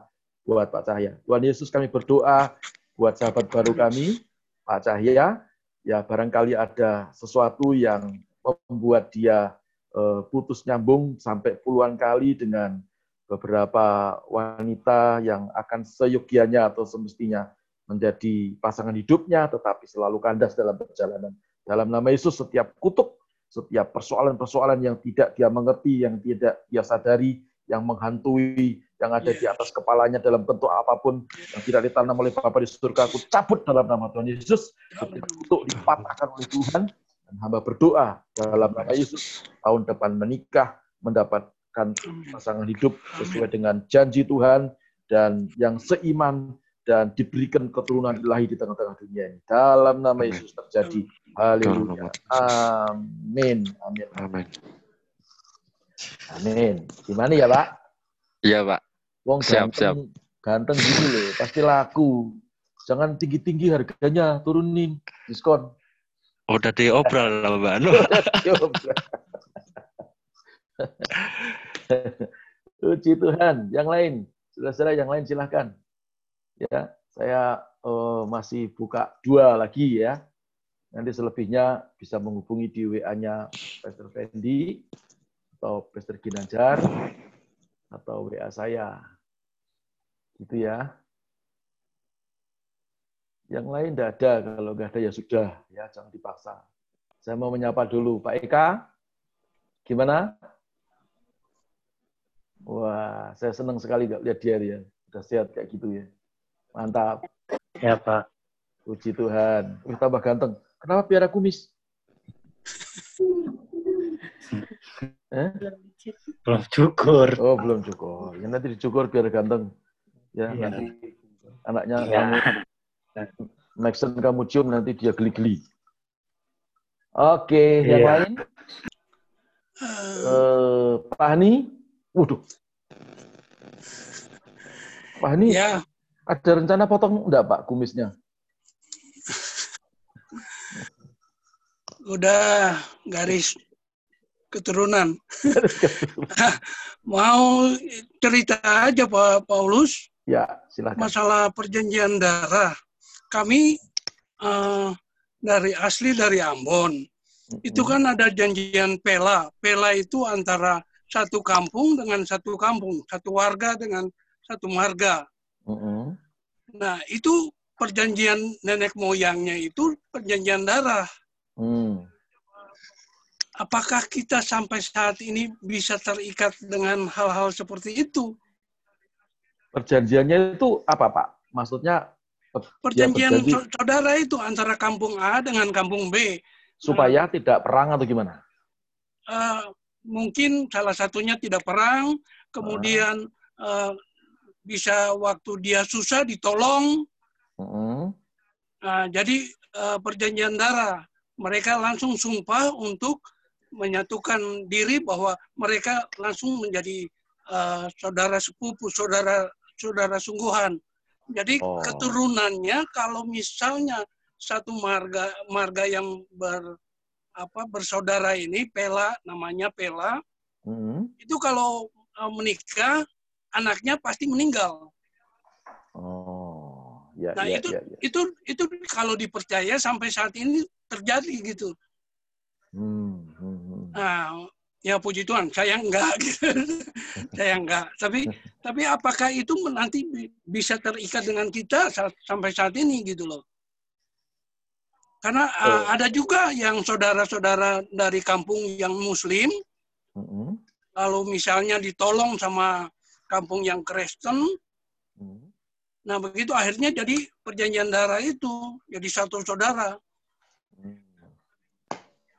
buat Pak Cahya. Tuhan Yesus kami berdoa buat sahabat baru kami, Pak Cahya, ya barangkali ada sesuatu yang membuat dia eh, putus nyambung sampai puluhan kali dengan beberapa wanita yang akan seyogianya atau semestinya menjadi pasangan hidupnya, tetapi selalu kandas dalam perjalanan. Dalam nama Yesus, setiap kutuk, setiap persoalan-persoalan yang tidak dia mengerti, yang tidak dia sadari, yang menghantui, yang ada di atas kepalanya dalam bentuk apa pun yang tidak ditanam oleh Bapa di surga, aku cabut dalam nama Tuhan Yesus. Setiap kutuk dipatahkan oleh Tuhan. Dan hamba berdoa dalam nama Yesus, tahun depan menikah, mendapatkan pasangan hidup sesuai dengan janji Tuhan, dan yang seiman, dan diberikan keturunan ilahi di tengah-tengah dunia ini. Dalam nama Yesus terjadi. Haleluya. Amin. Amin. Amin. Amin. Gimana ya, Pak? Iya, Pak. Wong Siap, ganteng, ganteng gitu loh, pasti laku. Jangan tinggi-tinggi harganya, turunin diskon. Udah diobral lah, Mbak Anu. Puji Tuhan. Yang lain, saudara-saudara yang lain silahkan. Ya, saya eh, masih buka dua lagi ya. Nanti selebihnya bisa menghubungi di WA-nya Pastor Fendi atau Pastor Ginanjar atau WA saya. Gitu ya. Yang lain tidak ada, kalau nggak ada ya sudah, ya jangan dipaksa. Saya mau menyapa dulu Pak Eka. Gimana? Wah, saya senang sekali nggak lihat dia ya. Udah sehat kayak gitu ya. Mantap. Ya, Pak. Puji Tuhan. Wih, tambah ganteng. Kenapa piara kumis? Eh? Belum cukur. Oh, belum cukur. Ya nanti dicukur biar ganteng. Ya, Iya. nanti anaknya Iya. kamu Maxon kamu cium nanti dia geli-geli. Oke, yang Iya. lain? Eh, Pak Hani? Waduh. Pak Hani, Ya, ada rencana potong enggak Pak kumisnya? udah garis keturunan. Mau cerita aja Pak Paulus Ya, silakan. masalah perjanjian darah. Kami eh, dari asli dari Ambon. Itu kan ada janjian pela. Pela itu antara satu kampung dengan satu kampung, satu warga dengan satu marga. Mm-mm. Nah, itu perjanjian nenek moyangnya itu perjanjian darah. Hmm. Apakah kita sampai saat ini bisa terikat dengan hal-hal seperti itu? Perjanjiannya itu apa Pak? Maksudnya ya, Perjanjian so- saudara itu antara kampung A dengan kampung B. supaya tidak perang atau gimana? Eh, mungkin salah satunya tidak perang, kemudian eh, bisa waktu dia susah ditolong. Nah, jadi eh, perjanjian darah, mereka langsung sumpah untuk menyatukan diri bahwa mereka langsung menjadi eh, saudara sepupu, saudara saudara sungguhan. Jadi Oh. keturunannya kalau misalnya satu marga marga yang ber apa bersaudara ini Pela namanya Pela Mm-mm. itu kalau eh, menikah anaknya pasti meninggal. Oh, ya, Nah, ya, itu- ya, ya. Itu itu kalau dipercaya sampai saat ini terjadi gitu. Hmm, hmm, hmm. Nah, ya puji Tuhan, saya enggak gitu. saya enggak. Tapi tapi apakah itu nanti bi- bisa terikat dengan kita sampai saat ini gitu loh. Karena uh, Oh. ada juga yang saudara-saudara dari kampung yang muslim Mm-mm. lalu misalnya ditolong sama kampung yang Kristen, Hmm. nah begitu akhirnya jadi perjanjian darah itu jadi satu saudara. Hmm.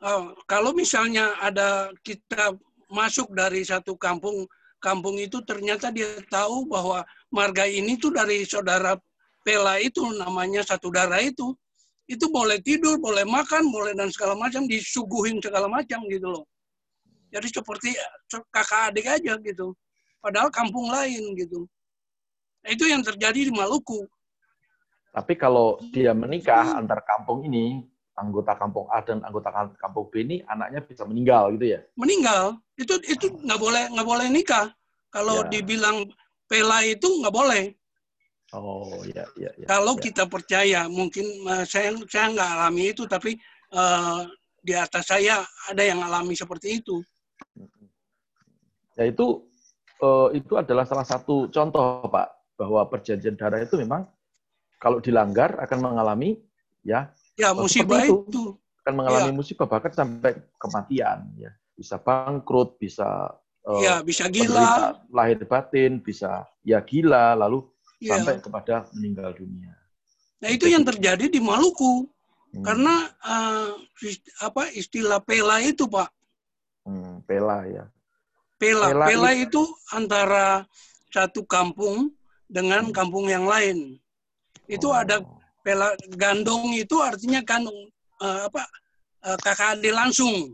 Eh, kalau misalnya ada kita masuk dari satu kampung kampung itu ternyata dia tahu bahwa marga ini tuh dari saudara Pela itu namanya satu darah itu itu boleh tidur, boleh makan, boleh dan segala macam disuguhin segala macam gitu loh. Jadi seperti kakak adik aja gitu. Padahal kampung lain gitu. Nah, itu yang terjadi di Maluku. Tapi kalau dia menikah antar kampung ini, anggota kampung A dan anggota kampung B ini anaknya bisa meninggal gitu ya? Meninggal itu itu nggak boleh nggak boleh nikah. Kalau Ya. dibilang Pela itu nggak boleh. Oh ya ya ya. Kalau ya. kita percaya, mungkin eh, saya saya nggak alami itu, tapi eh, di atas saya ada yang alami seperti itu. Ya itu eh, itu adalah salah satu contoh Pak bahwa perjanjian darah itu memang kalau dilanggar akan mengalami ya Ya musibah itu. itu. akan mengalami Iya. musibah bahkan sampai kematian ya bisa bangkrut bisa eh, Ya bisa gila. lahir batin bisa ya gila lalu Ya. sampai kepada meninggal dunia Nah itu yang terjadi di Maluku Hmm, karena is- apa istilah pela itu Pak. hmm, pela ya Pela, Pela pela itu- itu antara satu kampung dengan Hmm. kampung yang lain. Itu Oh, ada pela gandong itu artinya gandong eh, apa eh, kakak adik langsung.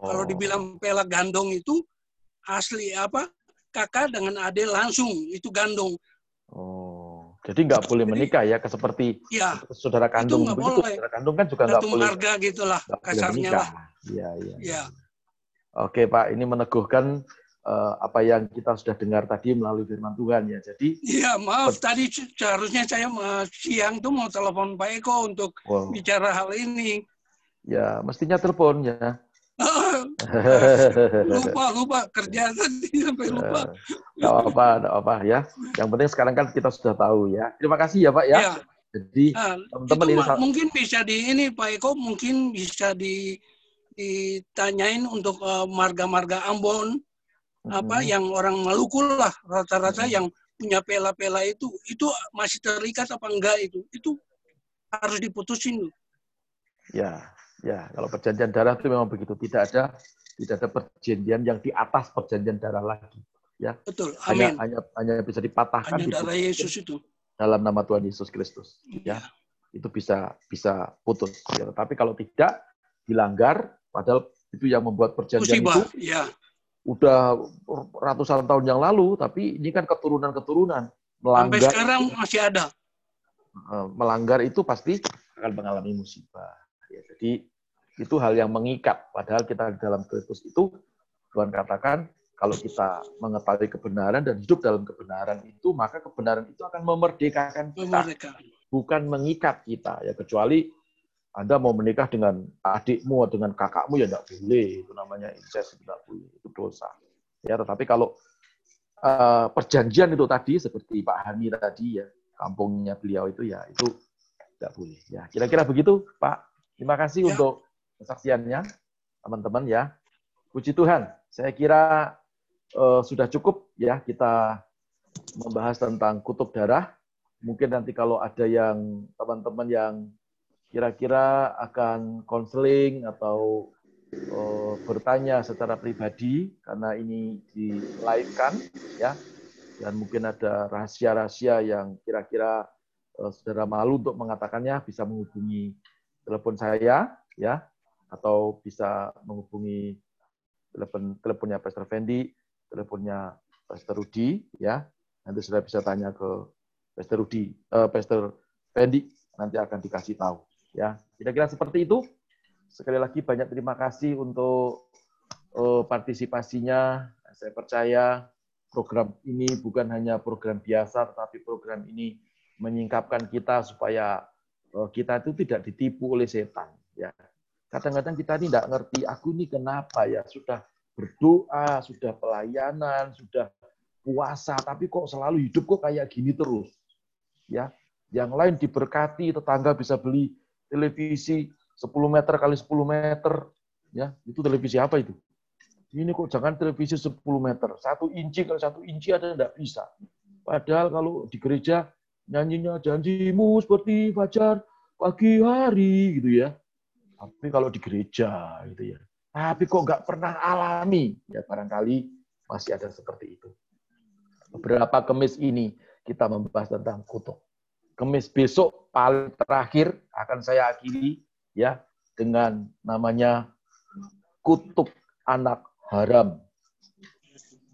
Kalau oh, dibilang pela gandong itu asli apa kakak dengan adik langsung itu gandong. Oh jadi nggak boleh Jadi- menikah ya ke seperti Ya saudara kandung nggak begitu boleh. saudara kandung kan juga nggak boleh marga gitulah kasarnya lah. iya iya Ya. Oke Pak, ini meneguhkan eh, apa yang kita sudah dengar tadi melalui firman Tuhan ya. Jadi, Iya, maaf tadi seharusnya saya eh, siang tuh mau telepon Pak Eko untuk wow, bicara hal ini. ya mestinya telepon ya. lupa, lupa kerja tadi sampai lupa. Gak apa-apa, gak apa ya. Yang penting sekarang kan kita sudah tahu ya. Terima kasih ya Pak ya. Ya, Jadi nah, teman-teman itu ini mungkin bisa di ini Pak Eko mungkin bisa di ditanyain untuk eh, marga-marga Ambon apa Mhm. yang orang Maluku lah rata-rata Mhm. yang punya pela-pela itu itu masih terikat apa enggak itu itu harus diputusin ya, ya. Kalau perjanjian darah itu memang begitu. Tidak ada tidak ada perjanjian yang di atas perjanjian darah lagi. betul Hanya amin hanya hanya bisa dipatahkan hanya darah Yesus itu dalam nama Tuhan Yesus Kristus. Ya. itu bisa bisa putus. Ya, tetapi kalau tidak dilanggar, padahal itu yang membuat perjanjian musibah itu ya udah ratusan tahun yang lalu, tapi ini kan keturunan-keturunan sampai melanggar sekarang masih ada eh, melanggar itu pasti akan mengalami musibah. Ya, jadi itu hal yang mengikat. Padahal kita di dalam Kristus itu Tuhan katakan kalau kita mengetahui kebenaran dan hidup dalam kebenaran itu, maka kebenaran itu akan memerdekakan kita. bukan mengikat kita. Ya kecuali anda mau menikah dengan adikmu atau dengan kakakmu ya tidak boleh. Itu namanya incest tidak boleh. Itu dosa. Ya tetapi kalau eh, perjanjian itu tadi seperti Pak Hani tadi ya kampungnya beliau itu ya itu tidak boleh. Ya kira-kira begitu Pak. Terima kasih Ya. untuk kesaksiannya teman-teman ya. Puji Tuhan saya kira eh, sudah cukup ya kita membahas tentang kutub darah. Mungkin nanti kalau ada yang teman-teman yang kira-kira akan konseling atau eh, bertanya secara pribadi karena ini di live kan ya dan mungkin ada rahasia-rahasia yang kira-kira eh, saudara malu untuk mengatakannya bisa menghubungi telepon saya ya atau bisa menghubungi telepon teleponnya Pastor Fendi, teleponnya Pastor Rudi ya. Nanti sudah bisa tanya ke Pastor Rudi, eh, Pastor Fendi nanti akan dikasih tahu ya. Kira-kira seperti itu. Sekali lagi banyak terima kasih untuk eh, partisipasinya. Saya percaya program ini bukan hanya program biasa, tetapi program ini menyingkapkan kita supaya eh, kita itu tidak ditipu oleh setan. Ya, kadang-kadang kita ini tidak ngerti, aku ini kenapa ya sudah berdoa, sudah pelayanan, sudah puasa, tapi kok selalu hidup kok kayak gini terus. Ya, yang lain diberkati, tetangga bisa beli televisi 10 meter kali 10 meter, ya itu televisi apa itu? Ini kok jangan televisi 10 meter, satu inci kalau satu inci ada tidak bisa. Padahal kalau di gereja nyanyinya janjimu seperti fajar pagi hari gitu ya. Tapi kalau di gereja gitu ya. Tapi kok nggak pernah alami? Ya barangkali masih ada seperti itu. Beberapa kemis ini kita membahas tentang kutuk. Kemis besok paling terakhir akan saya akhiri ya dengan namanya kutuk anak haram.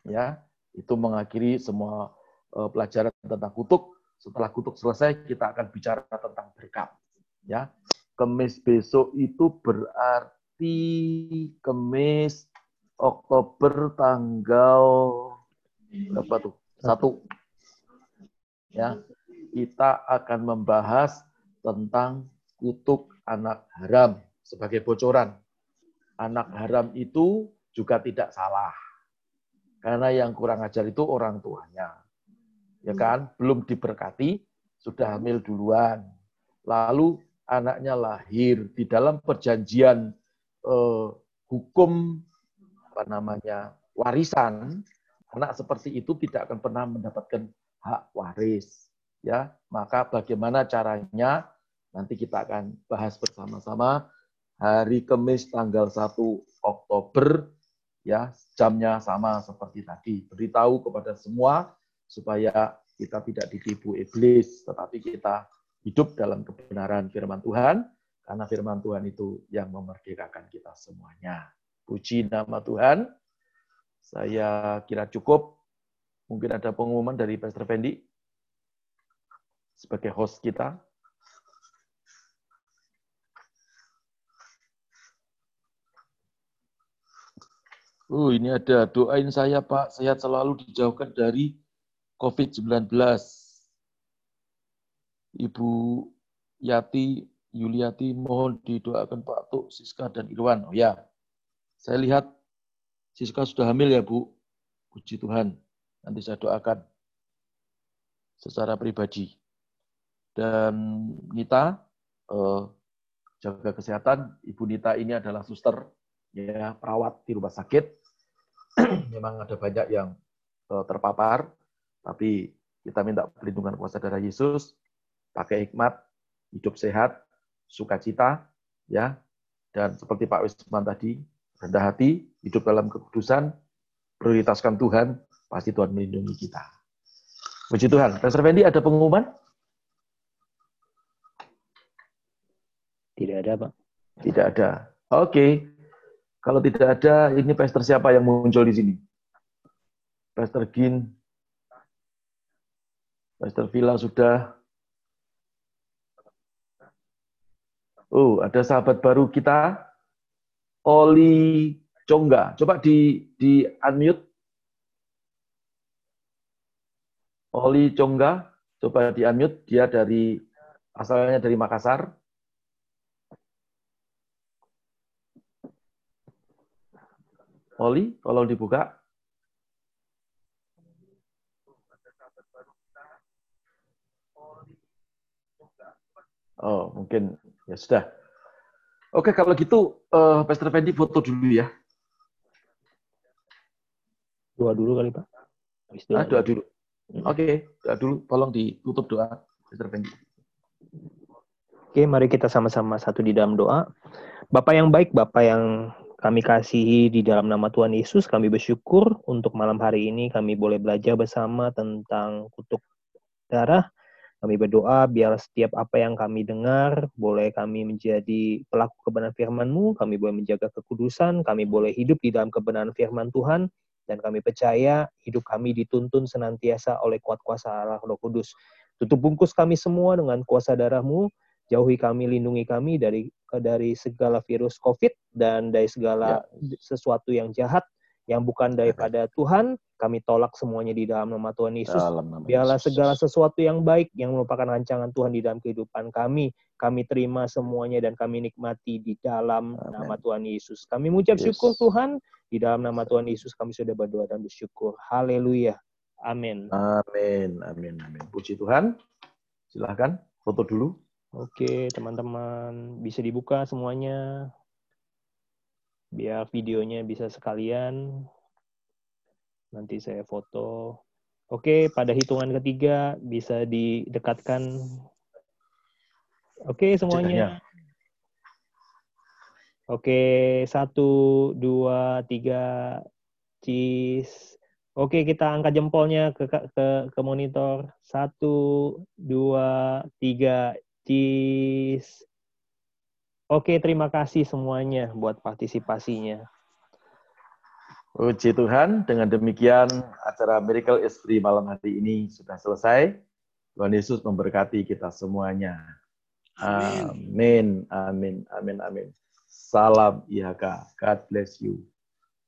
Ya, itu mengakhiri semua eh, pelajaran tentang kutuk. Setelah kutuk selesai, kita akan bicara tentang berkat. Ya, Kemis besok itu berarti Kemis Oktober tanggal berapa tuh? Satu. Ya, kita akan membahas tentang kutuk anak haram sebagai bocoran. Anak haram itu juga tidak salah. Karena yang kurang ajar itu orang tuanya. Ya kan? Belum diberkati, sudah hamil duluan. Lalu anaknya lahir di dalam perjanjian eh, hukum apa namanya warisan, anak seperti itu tidak akan pernah mendapatkan hak waris. Ya, maka bagaimana caranya nanti kita akan bahas bersama-sama hari Kamis tanggal 1 Oktober ya jamnya sama seperti tadi. Beritahu kepada semua supaya kita tidak ditipu iblis, tetapi kita hidup dalam kebenaran firman Tuhan, karena firman Tuhan itu yang memerdekakan kita semuanya. Puji nama Tuhan. Saya kira cukup. Mungkin ada pengumuman dari Pastor Fendi sebagai host kita. Oh, ini ada doain saya Pak, sehat selalu dijauhkan dari COVID-19. Ibu Yati Yuliati mohon didoakan Pak Tuk, Siska dan Irwan. Oh ya, saya lihat Siska sudah hamil ya Bu. Puji Tuhan. Nanti saya doakan secara pribadi. Dan Nita, eh, jaga kesehatan. Ibu Nita ini adalah suster, ya perawat di rumah sakit. Memang ada banyak yang eh, terpapar, tapi kita minta perlindungan kuasa darah Yesus, pakai hikmat, hidup sehat, sukacita, ya, dan seperti Pak Wisman tadi, rendah hati, hidup dalam kekudusan, prioritaskan Tuhan, pasti Tuhan melindungi kita. Puji Tuhan. Pastor Fendi, ada pengumuman? Tidak ada, Pak. Tidak ada. Oke. Kalau tidak ada, ini pastor siapa yang muncul di sini? Pastor Gin. Pastor Villa sudah. Oh, ada sahabat baru kita, Oli Congga. Coba di di unmute. Oli Congga, coba di unmute. Dia dari asalnya dari Makassar. Oli, tolong dibuka. Oh, mungkin ya sudah. Oke, kalau gitu uh, Pastor Fendi foto dulu ya. Doa dulu kali, Pak. Habis doa. Ah, doa dulu. Oke, doa dulu. Tolong ditutup doa, Pastor Fendi. Oke, mari kita sama-sama satu di dalam doa. Bapak yang baik, Bapak yang kami kasihi di dalam nama Tuhan Yesus, kami bersyukur untuk malam hari ini kami boleh belajar bersama tentang kutuk darah. Kami berdoa biar setiap apa yang kami dengar, boleh kami menjadi pelaku kebenaran firman-Mu, kami boleh menjaga kekudusan, kami boleh hidup di dalam kebenaran firman Tuhan, dan kami percaya hidup kami dituntun senantiasa oleh kuat kuasa Allah Roh Kudus. Tutup bungkus kami semua dengan kuasa darah-Mu, jauhi kami, lindungi kami dari dari segala virus COVID dan dari segala sesuatu yang jahat yang bukan daripada Tuhan, kami tolak semuanya di dalam nama Tuhan Yesus. Dalam nama Biarlah Yesus. segala sesuatu yang baik yang merupakan rancangan Tuhan di dalam kehidupan kami, kami terima semuanya dan kami nikmati di dalam Amin. nama Tuhan Yesus. Kami mengucap Yes. syukur Tuhan, di dalam nama Tuhan Yesus kami sudah berdoa dan bersyukur. Haleluya. Amin. Amin, amin, amin. Puji Tuhan. Silahkan foto dulu. Oke, teman-teman, bisa dibuka semuanya. Biar videonya bisa sekalian. Nanti saya foto. Oke, pada hitungan ketiga bisa didekatkan. Oke, semuanya. Oke, satu, dua, tiga. Cheese. Oke, kita angkat jempolnya ke ke ke monitor. Satu, dua, tiga, cheese. Oke, terima kasih semuanya buat partisipasinya. Puji Tuhan, dengan demikian acara Miracle is Free malam hari ini sudah selesai. Tuhan Yesus memberkati kita semuanya. Amin. Amin, amin, amin, amin. Salam IHK. God bless you.